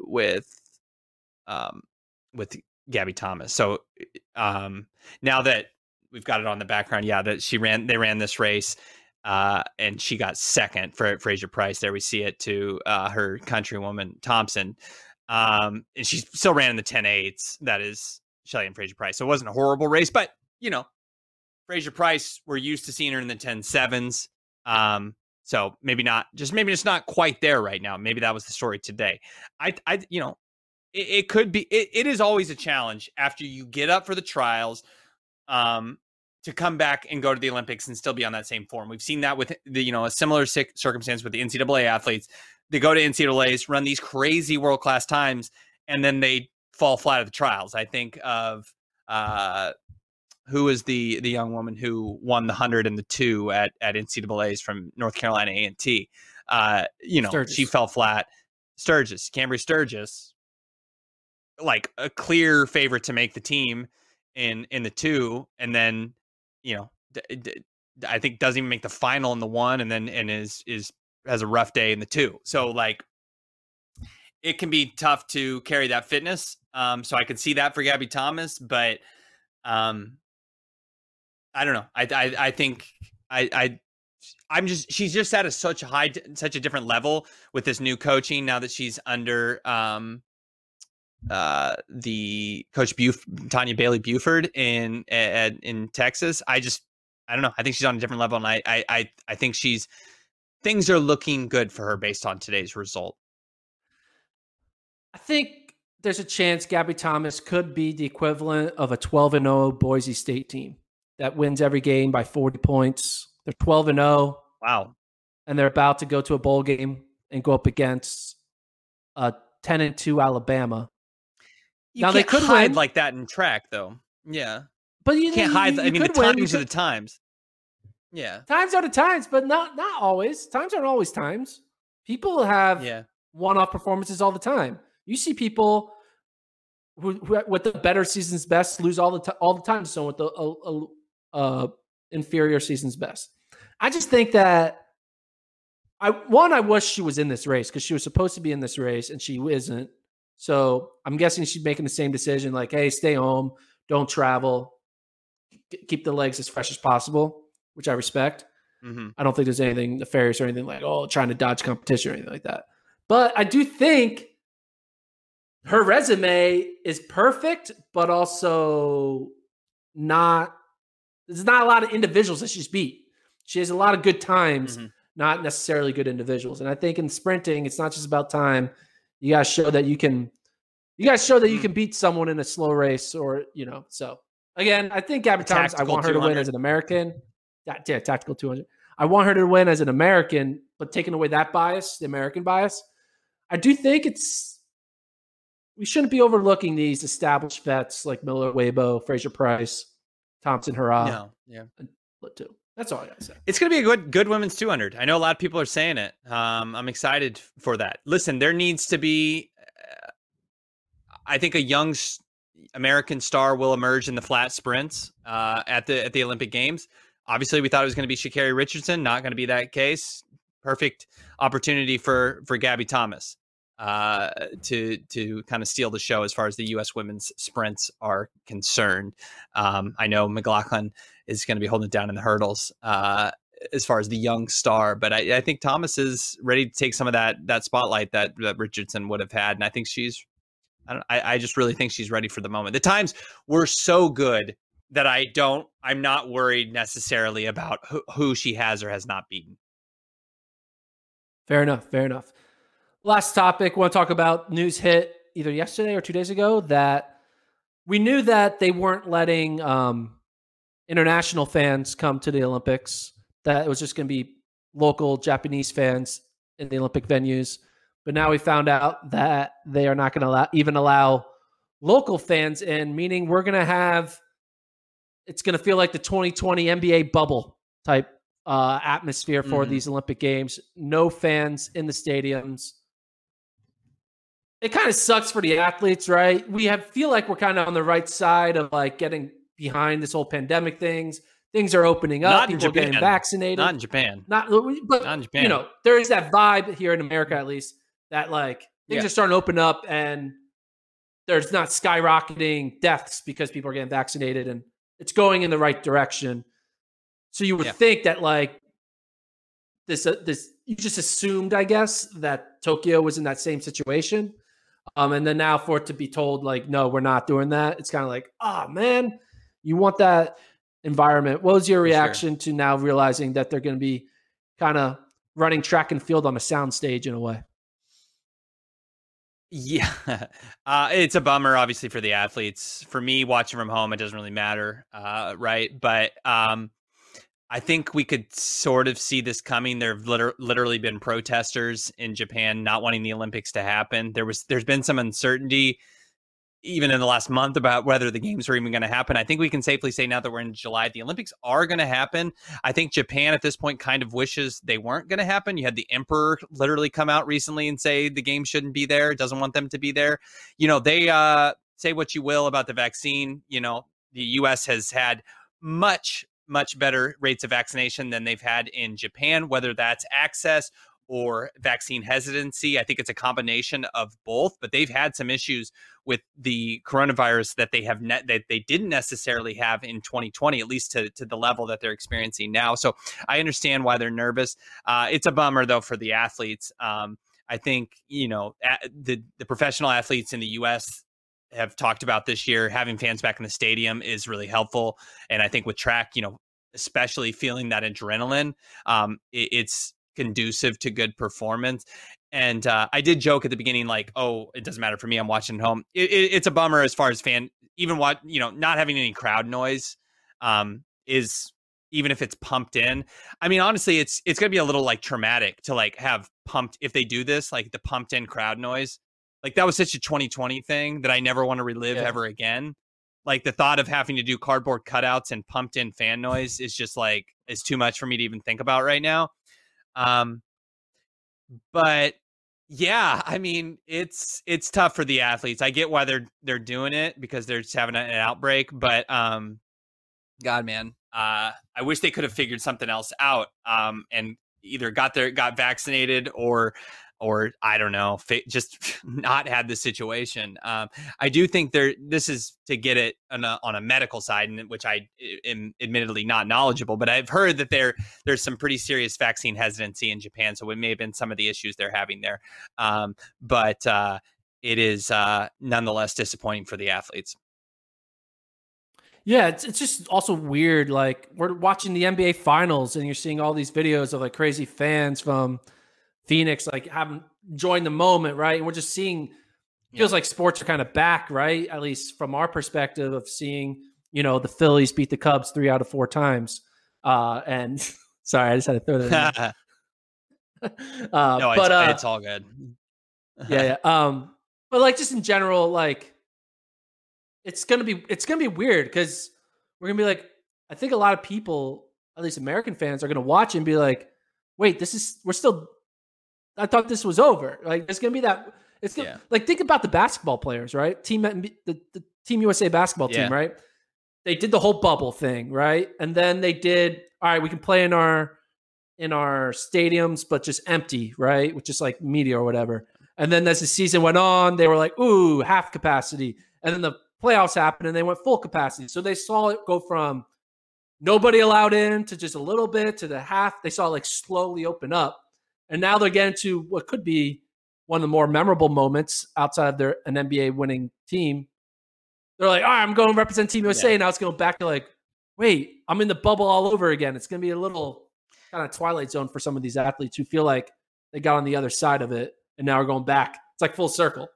with, um, with Gabby Thomas. So, um, now that we've got it on the background, yeah, that she ran, they ran this race, uh, and she got second for Fraser Pryce. There we see it to uh, her countrywoman Thompson, um, and she still ran in the 10 eights. That is Shelly-Ann Fraser Pryce. So it wasn't a horrible race, but you know, Fraser Pryce, we're used to seeing her in the 10 sevens. Um, so maybe not, just maybe it's not quite there right now. Maybe that was the story today. I, I, you know, it, it could be. It, it is always a challenge after you get up for the trials, um, to come back and go to the Olympics and still be on that same form. We've seen that with the, you know, a similar circumstance with the NCAA athletes. They go to NCAA's, run these crazy world class times, and then they fall flat at the trials. I think of uh, who is the the young woman who won the hundred and the two at at NCAA's from North Carolina A and T. Uh, you know, Sturgis. she fell flat. Sturgis, Cambria Sturgis, like a clear favorite to make the team in in the two, and then you know, d- d- I think doesn't even make the final in the one, and then and is is has a rough day in the two. So like, it can be tough to carry that fitness. Um, so I can see that for Gabby Thomas, but um, I don't know. I I, I think I I I'm just she's just at a such a high such a different level with this new coaching now that she's under um uh, the coach Buf- Tonja Bailey Buford in in Texas. I just I don't know. I think she's on a different level, and I I I, I think she's things are looking good for her based on today's result. I think there's a chance Gabby Thomas could be the equivalent of a 12 and 0 Boise State team that wins every game by 40 points. They're 12 and 0. Wow. And they're about to go to a bowl game and go up against a 10 and 2 Alabama. You now they could hide win. like that in track though. Yeah. But you, can't you, hide. You I mean, the times are the times. Yeah. Times are the times, but not not always. Times aren't always times. People have yeah. one-off performances all the time. You see people who, who with the better season's best lose all the time, all the time. So with the uh, uh, inferior season's best, I just think that I one I wish she was in this race because she was supposed to be in this race and she isn't. So I'm guessing she's making the same decision, like, hey, stay home, don't travel, keep the legs as fresh as possible, which I respect. Mm-hmm. I don't think there's anything nefarious or anything like, oh, trying to dodge competition or anything like that. But I do think her resume is perfect, but also not. There's not a lot of individuals that she's beat. She has a lot of good times, mm-hmm. not necessarily good individuals. And I think in sprinting, it's not just about time. You guys show that you can. You guys show that you mm. can beat someone in a slow race, or you know. So again, I think Gabby Thomas. I want her 200. to win as an American. Yeah, yeah, tactical 200. I want her to win as an American, but taking away that bias, the American bias, I do think it's we shouldn't be overlooking these established vets like Miller, Uibo, Fraser Pryce, Thompson, Herah. No, yeah, too. That's all I gotta say. It's gonna be a good, good women's 200. I know a lot of people are saying it. Um, I'm excited for that. Listen, there needs to be. Uh, I think a young American star will emerge in the flat sprints uh, at the at the Olympic Games. Obviously, we thought it was going to be Sha'Carri Richardson. Not going to be that case. Perfect opportunity for for Gabby Thomas uh, to to kind of steal the show as far as the U.S. women's sprints are concerned. Um, I know McLaughlin is going to be holding it down in the hurdles uh, as far as the young star, but I, I, think Thomas is ready to take some of that that spotlight that, that Richardson would have had, and I think she's. I, I, I just really think she's ready for the moment. The times were so good that I don't. I'm not worried necessarily about who, who she has or has not beaten. Fair enough. Fair enough. Last topic, want to talk about news hit either yesterday or two days ago that we knew that they weren't letting um, international fans come to the Olympics. That it was just going to be local Japanese fans in the Olympic venues. But now we found out that they are not going to allow, even allow local fans in, meaning we're going to have it's going to feel like the 2020 NBA bubble type uh, atmosphere for mm-hmm. these Olympic Games. No fans in the stadiums it kind of sucks for the athletes, right? We have feel like we're kind of on the right side of like getting behind this whole pandemic things. Things are opening up. Not People are getting vaccinated. Not in Japan. Not, but Not in Japan. you know, there is that vibe here in America, at least, that like things yeah. are starting to open up, and there's not skyrocketing deaths because people are getting vaccinated, and it's going in the right direction. So you would yeah. think that like this, uh, this, you just assumed, I guess, that Tokyo was in that same situation um, and then now for it to be told like, no, we're not doing that, it's kind of like, oh man, you want that environment. What was your reaction sure. to now realizing that they're going to be kind of running track and field on a sound stage in a way? Yeah, uh, it's a bummer, obviously, for the athletes. For me, watching from home, it doesn't really matter, uh, right? But um, I think we could sort of see this coming. There have liter- literally been protesters in Japan not wanting the Olympics to happen. There was there's been some uncertainty even in the last month about whether the games are even going to happen. I think we can safely say now that we're in July, the Olympics are going to happen. I think Japan at this point kind of wishes they weren't going to happen. You had the emperor literally come out recently and say the game shouldn't be there, doesn't want them to be there. You know, they uh, say what you will about the vaccine. You know, the U.S. has had much much better rates of vaccination than they've had in Japan, whether that's access or vaccine hesitancy. I think it's a combination of both, but they've had some issues with the coronavirus that they have ne- that they didn't necessarily have in 2020, at least to, to the level that they're experiencing now. So I understand why they're nervous. Uh, it's a bummer though for the athletes. Um, I think you know the the professional athletes in the U.S have talked about this year, having fans back in the stadium is really helpful. And I think with track, you know, especially feeling that adrenaline, um, it, it's conducive to good performance. And uh, I did joke at the beginning, like, "Oh, it doesn't matter for me. I'm watching at home." It, it, it's a bummer as far as fan, even what you know, not having any crowd noise um, is even if it's pumped in. I mean, honestly, it's it's gonna be a little like traumatic to like have pumped if they do this, like the pumped in crowd noise. Like that was such a 2020 thing that I never want to relive yeah. ever again. Like the thought of having to do cardboard cutouts and pumped in fan noise is just like is too much for me to even think about right now. Um, but yeah, I mean, it's it's tough for the athletes. I get why they're they're doing it because they're just having an outbreak, but um God, man, uh, I wish they could have figured something else out um, and either got their got vaccinated or or I don't know, just not had the situation. Um, I do think there. This is to get it on a, on a medical side, in which I am admittedly not knowledgeable, but I've heard that there there's some pretty serious vaccine hesitancy in Japan, so it may have been some of the issues they're having there. Um, but uh, it is uh, nonetheless disappointing for the athletes. Yeah, it's it's just also weird. Like we're watching the NBA finals and you're seeing all these videos of like crazy fans from Phoenix like having joined the moment, right? And we're just seeing feels yeah. like sports are kind of back, right? At least from our perspective of seeing, you know, the Phillies beat the Cubs three out of four times. Uh and sorry, I just had to throw that in. uh, no, but, it's, uh, it's all good. yeah, yeah. Um, but like just in general, like it's gonna be it's gonna be weird because we're gonna be like, I think a lot of people, at least American fans, are gonna watch and be like, wait, this is we're still. I thought this was over. Like, it's gonna be that. It's gonna, yeah. like think about the basketball players, right? Team the, the Team USA basketball team, right? They did the whole bubble thing, right? And then they did. All right, we can play in our in our stadiums, but just empty, right? With just like media or whatever. And then as the season went on, they were like, ooh, half capacity. And then the playoffs happened and they went full capacity. So they saw it go from nobody allowed in to just a little bit to the half. They saw it like slowly open up. And now they're getting to what could be one of the more memorable moments outside of their an NBA winning team. They're like, all right, I'm going to represent Team USA. Yeah. Now it's going back to like, wait, I'm in the bubble all over again. It's going to be a little kind of twilight zone for some of these athletes who feel like they got on the other side of it and now are going back. It's like full circle.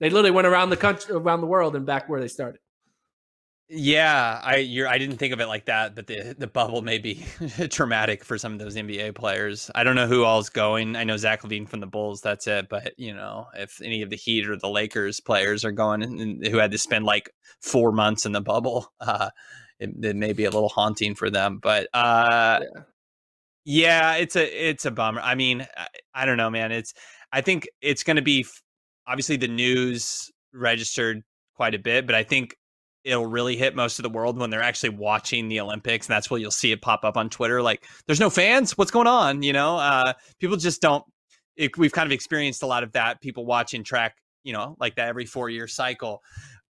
They literally went around the country, around the world, and back where they started. Yeah, I you're I didn't think of it like that, but the the bubble may be traumatic for some of those NBA players. I don't know who all's going. I know Zach LaVine from the Bulls, that's it. But you know, if any of the Heat or the Lakers players are going and, who had to spend like four months in the bubble, uh, it, it may be a little haunting for them. But uh, yeah. yeah, it's a it's a bummer. I mean, I, I don't know, man. It's I think it's going to be obviously the news registered quite a bit, but I think it'll really hit most of the world when they're actually watching the Olympics, and that's where you'll see it pop up on Twitter. Like, there's no fans. What's going on? You know, uh, people just don't. It, we've kind of experienced a lot of that. People watching track, you know, like that every four year cycle.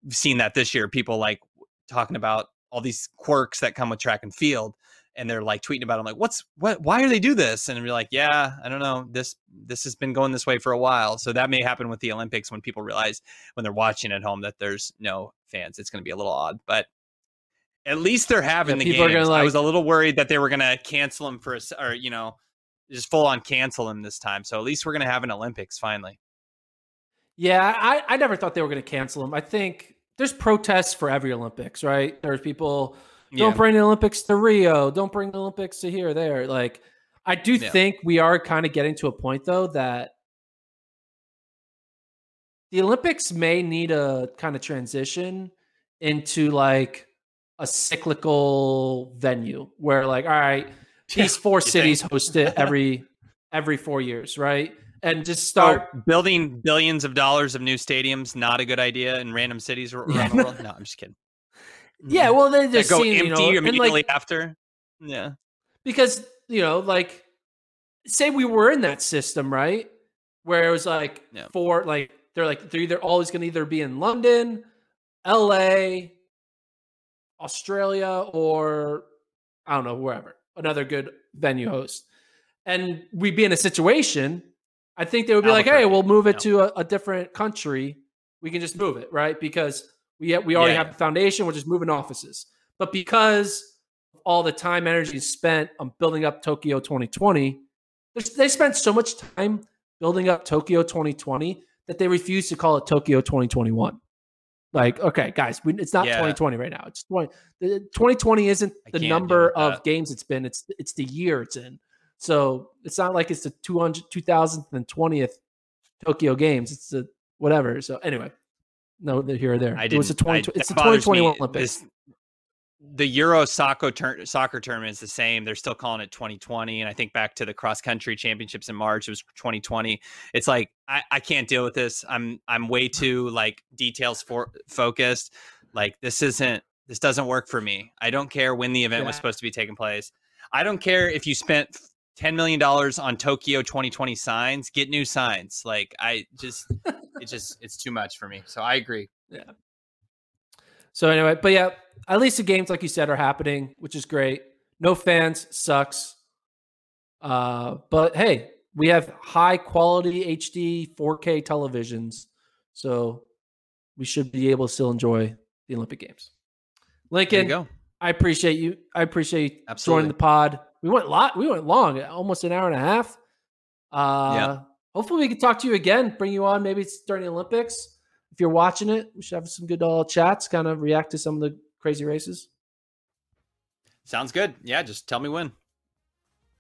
We've seen that this year. People like talking about all these quirks that come with track and field and they're like tweeting about it. I'm like, what's what why do they do this? And we're like, yeah, I don't know. This this has been going this way for a while. So that may happen with the Olympics when people realize when they're watching at home that there's no fans. It's gonna be a little odd. But at least they're having yeah, the games. Like, I was a little worried that they were gonna cancel them for a, or you know, just full on cancel them this time. So at least we're gonna have an Olympics finally. Yeah, I, I never thought they were gonna cancel them. I think there's protests for every Olympics, right? There's people don't bring the Olympics to Rio. Don't bring the Olympics to here, or there. Like, I do yeah. think we are kind of getting to a point though that the Olympics may need a kind of transition into like a cyclical venue where like, all right, these four cities host it every every four years, right? And just oh, start oh, building billions of dollars of new stadiums. Not a good idea in random cities around the world. No, I'm just kidding. Yeah, mm-hmm. well, they just go seen, empty you know, immediately like, after. Yeah, because you know, like, say we were in that system, right, where it was like yeah. for like they're like they're either always going to either be in London, L.A., Australia, or I don't know wherever another good venue host, and we'd be in a situation. I think they would be like, "Hey, we'll move it to a, a different country." we can just move it, right? Because we we already yeah. have the foundation. We're just moving offices. But because all the time energy spent on building up Tokyo 2020, they spent so much time building up Tokyo 2020 that they refuse to call it Tokyo 2021. Like, okay, guys, we, it's not yeah. 2020 right now. It's 20. The, 2020 isn't the number of games it's been. It's it's the year it's in. So it's not like it's the 200 2020th Tokyo Games. It's the whatever. So anyway, no, here or there. I it was a 20. I, it's the 2021 Olympics. This, the Euro soccer tur- soccer tournament is the same. They're still calling it 2020, and I think back to the cross country championships in March, it was 2020. It's like I, I can't deal with this. I'm I'm way too like details for focused. Like this isn't this doesn't work for me. I don't care when the event yeah. was supposed to be taking place. I don't care if you spent ten million dollars on Tokyo 2020 signs. Get new signs. Like I just it just it's too much for me. So I agree. Yeah. So anyway, but yeah, at least the games, like you said, are happening, which is great. No fans sucks. Uh, but hey, we have high quality HD 4K televisions, so we should be able to still enjoy the Olympic Games. Lincoln, go. I appreciate you. I appreciate Absolutely. joining the pod. We went lot. We went long, almost an hour and a half. Uh, yeah. Hopefully, we can talk to you again. Bring you on maybe during the Olympics. If you're watching it, we should have some good uh, chats. Kind of react to some of the crazy races? Sounds good. Yeah, just tell me when.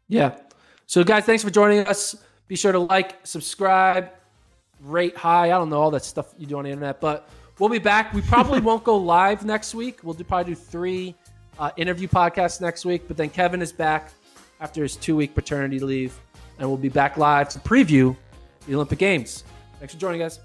Yeah. So, guys, thanks for joining us. Be sure to like, subscribe, rate high. I don't know all that stuff you do on the internet, but we'll be back. We probably won't go live next week. We'll do, probably do three uh, interview podcasts next week, but then Kevin is back after his two week paternity leave, and we'll be back live to preview the Olympic Games. Thanks for joining, guys.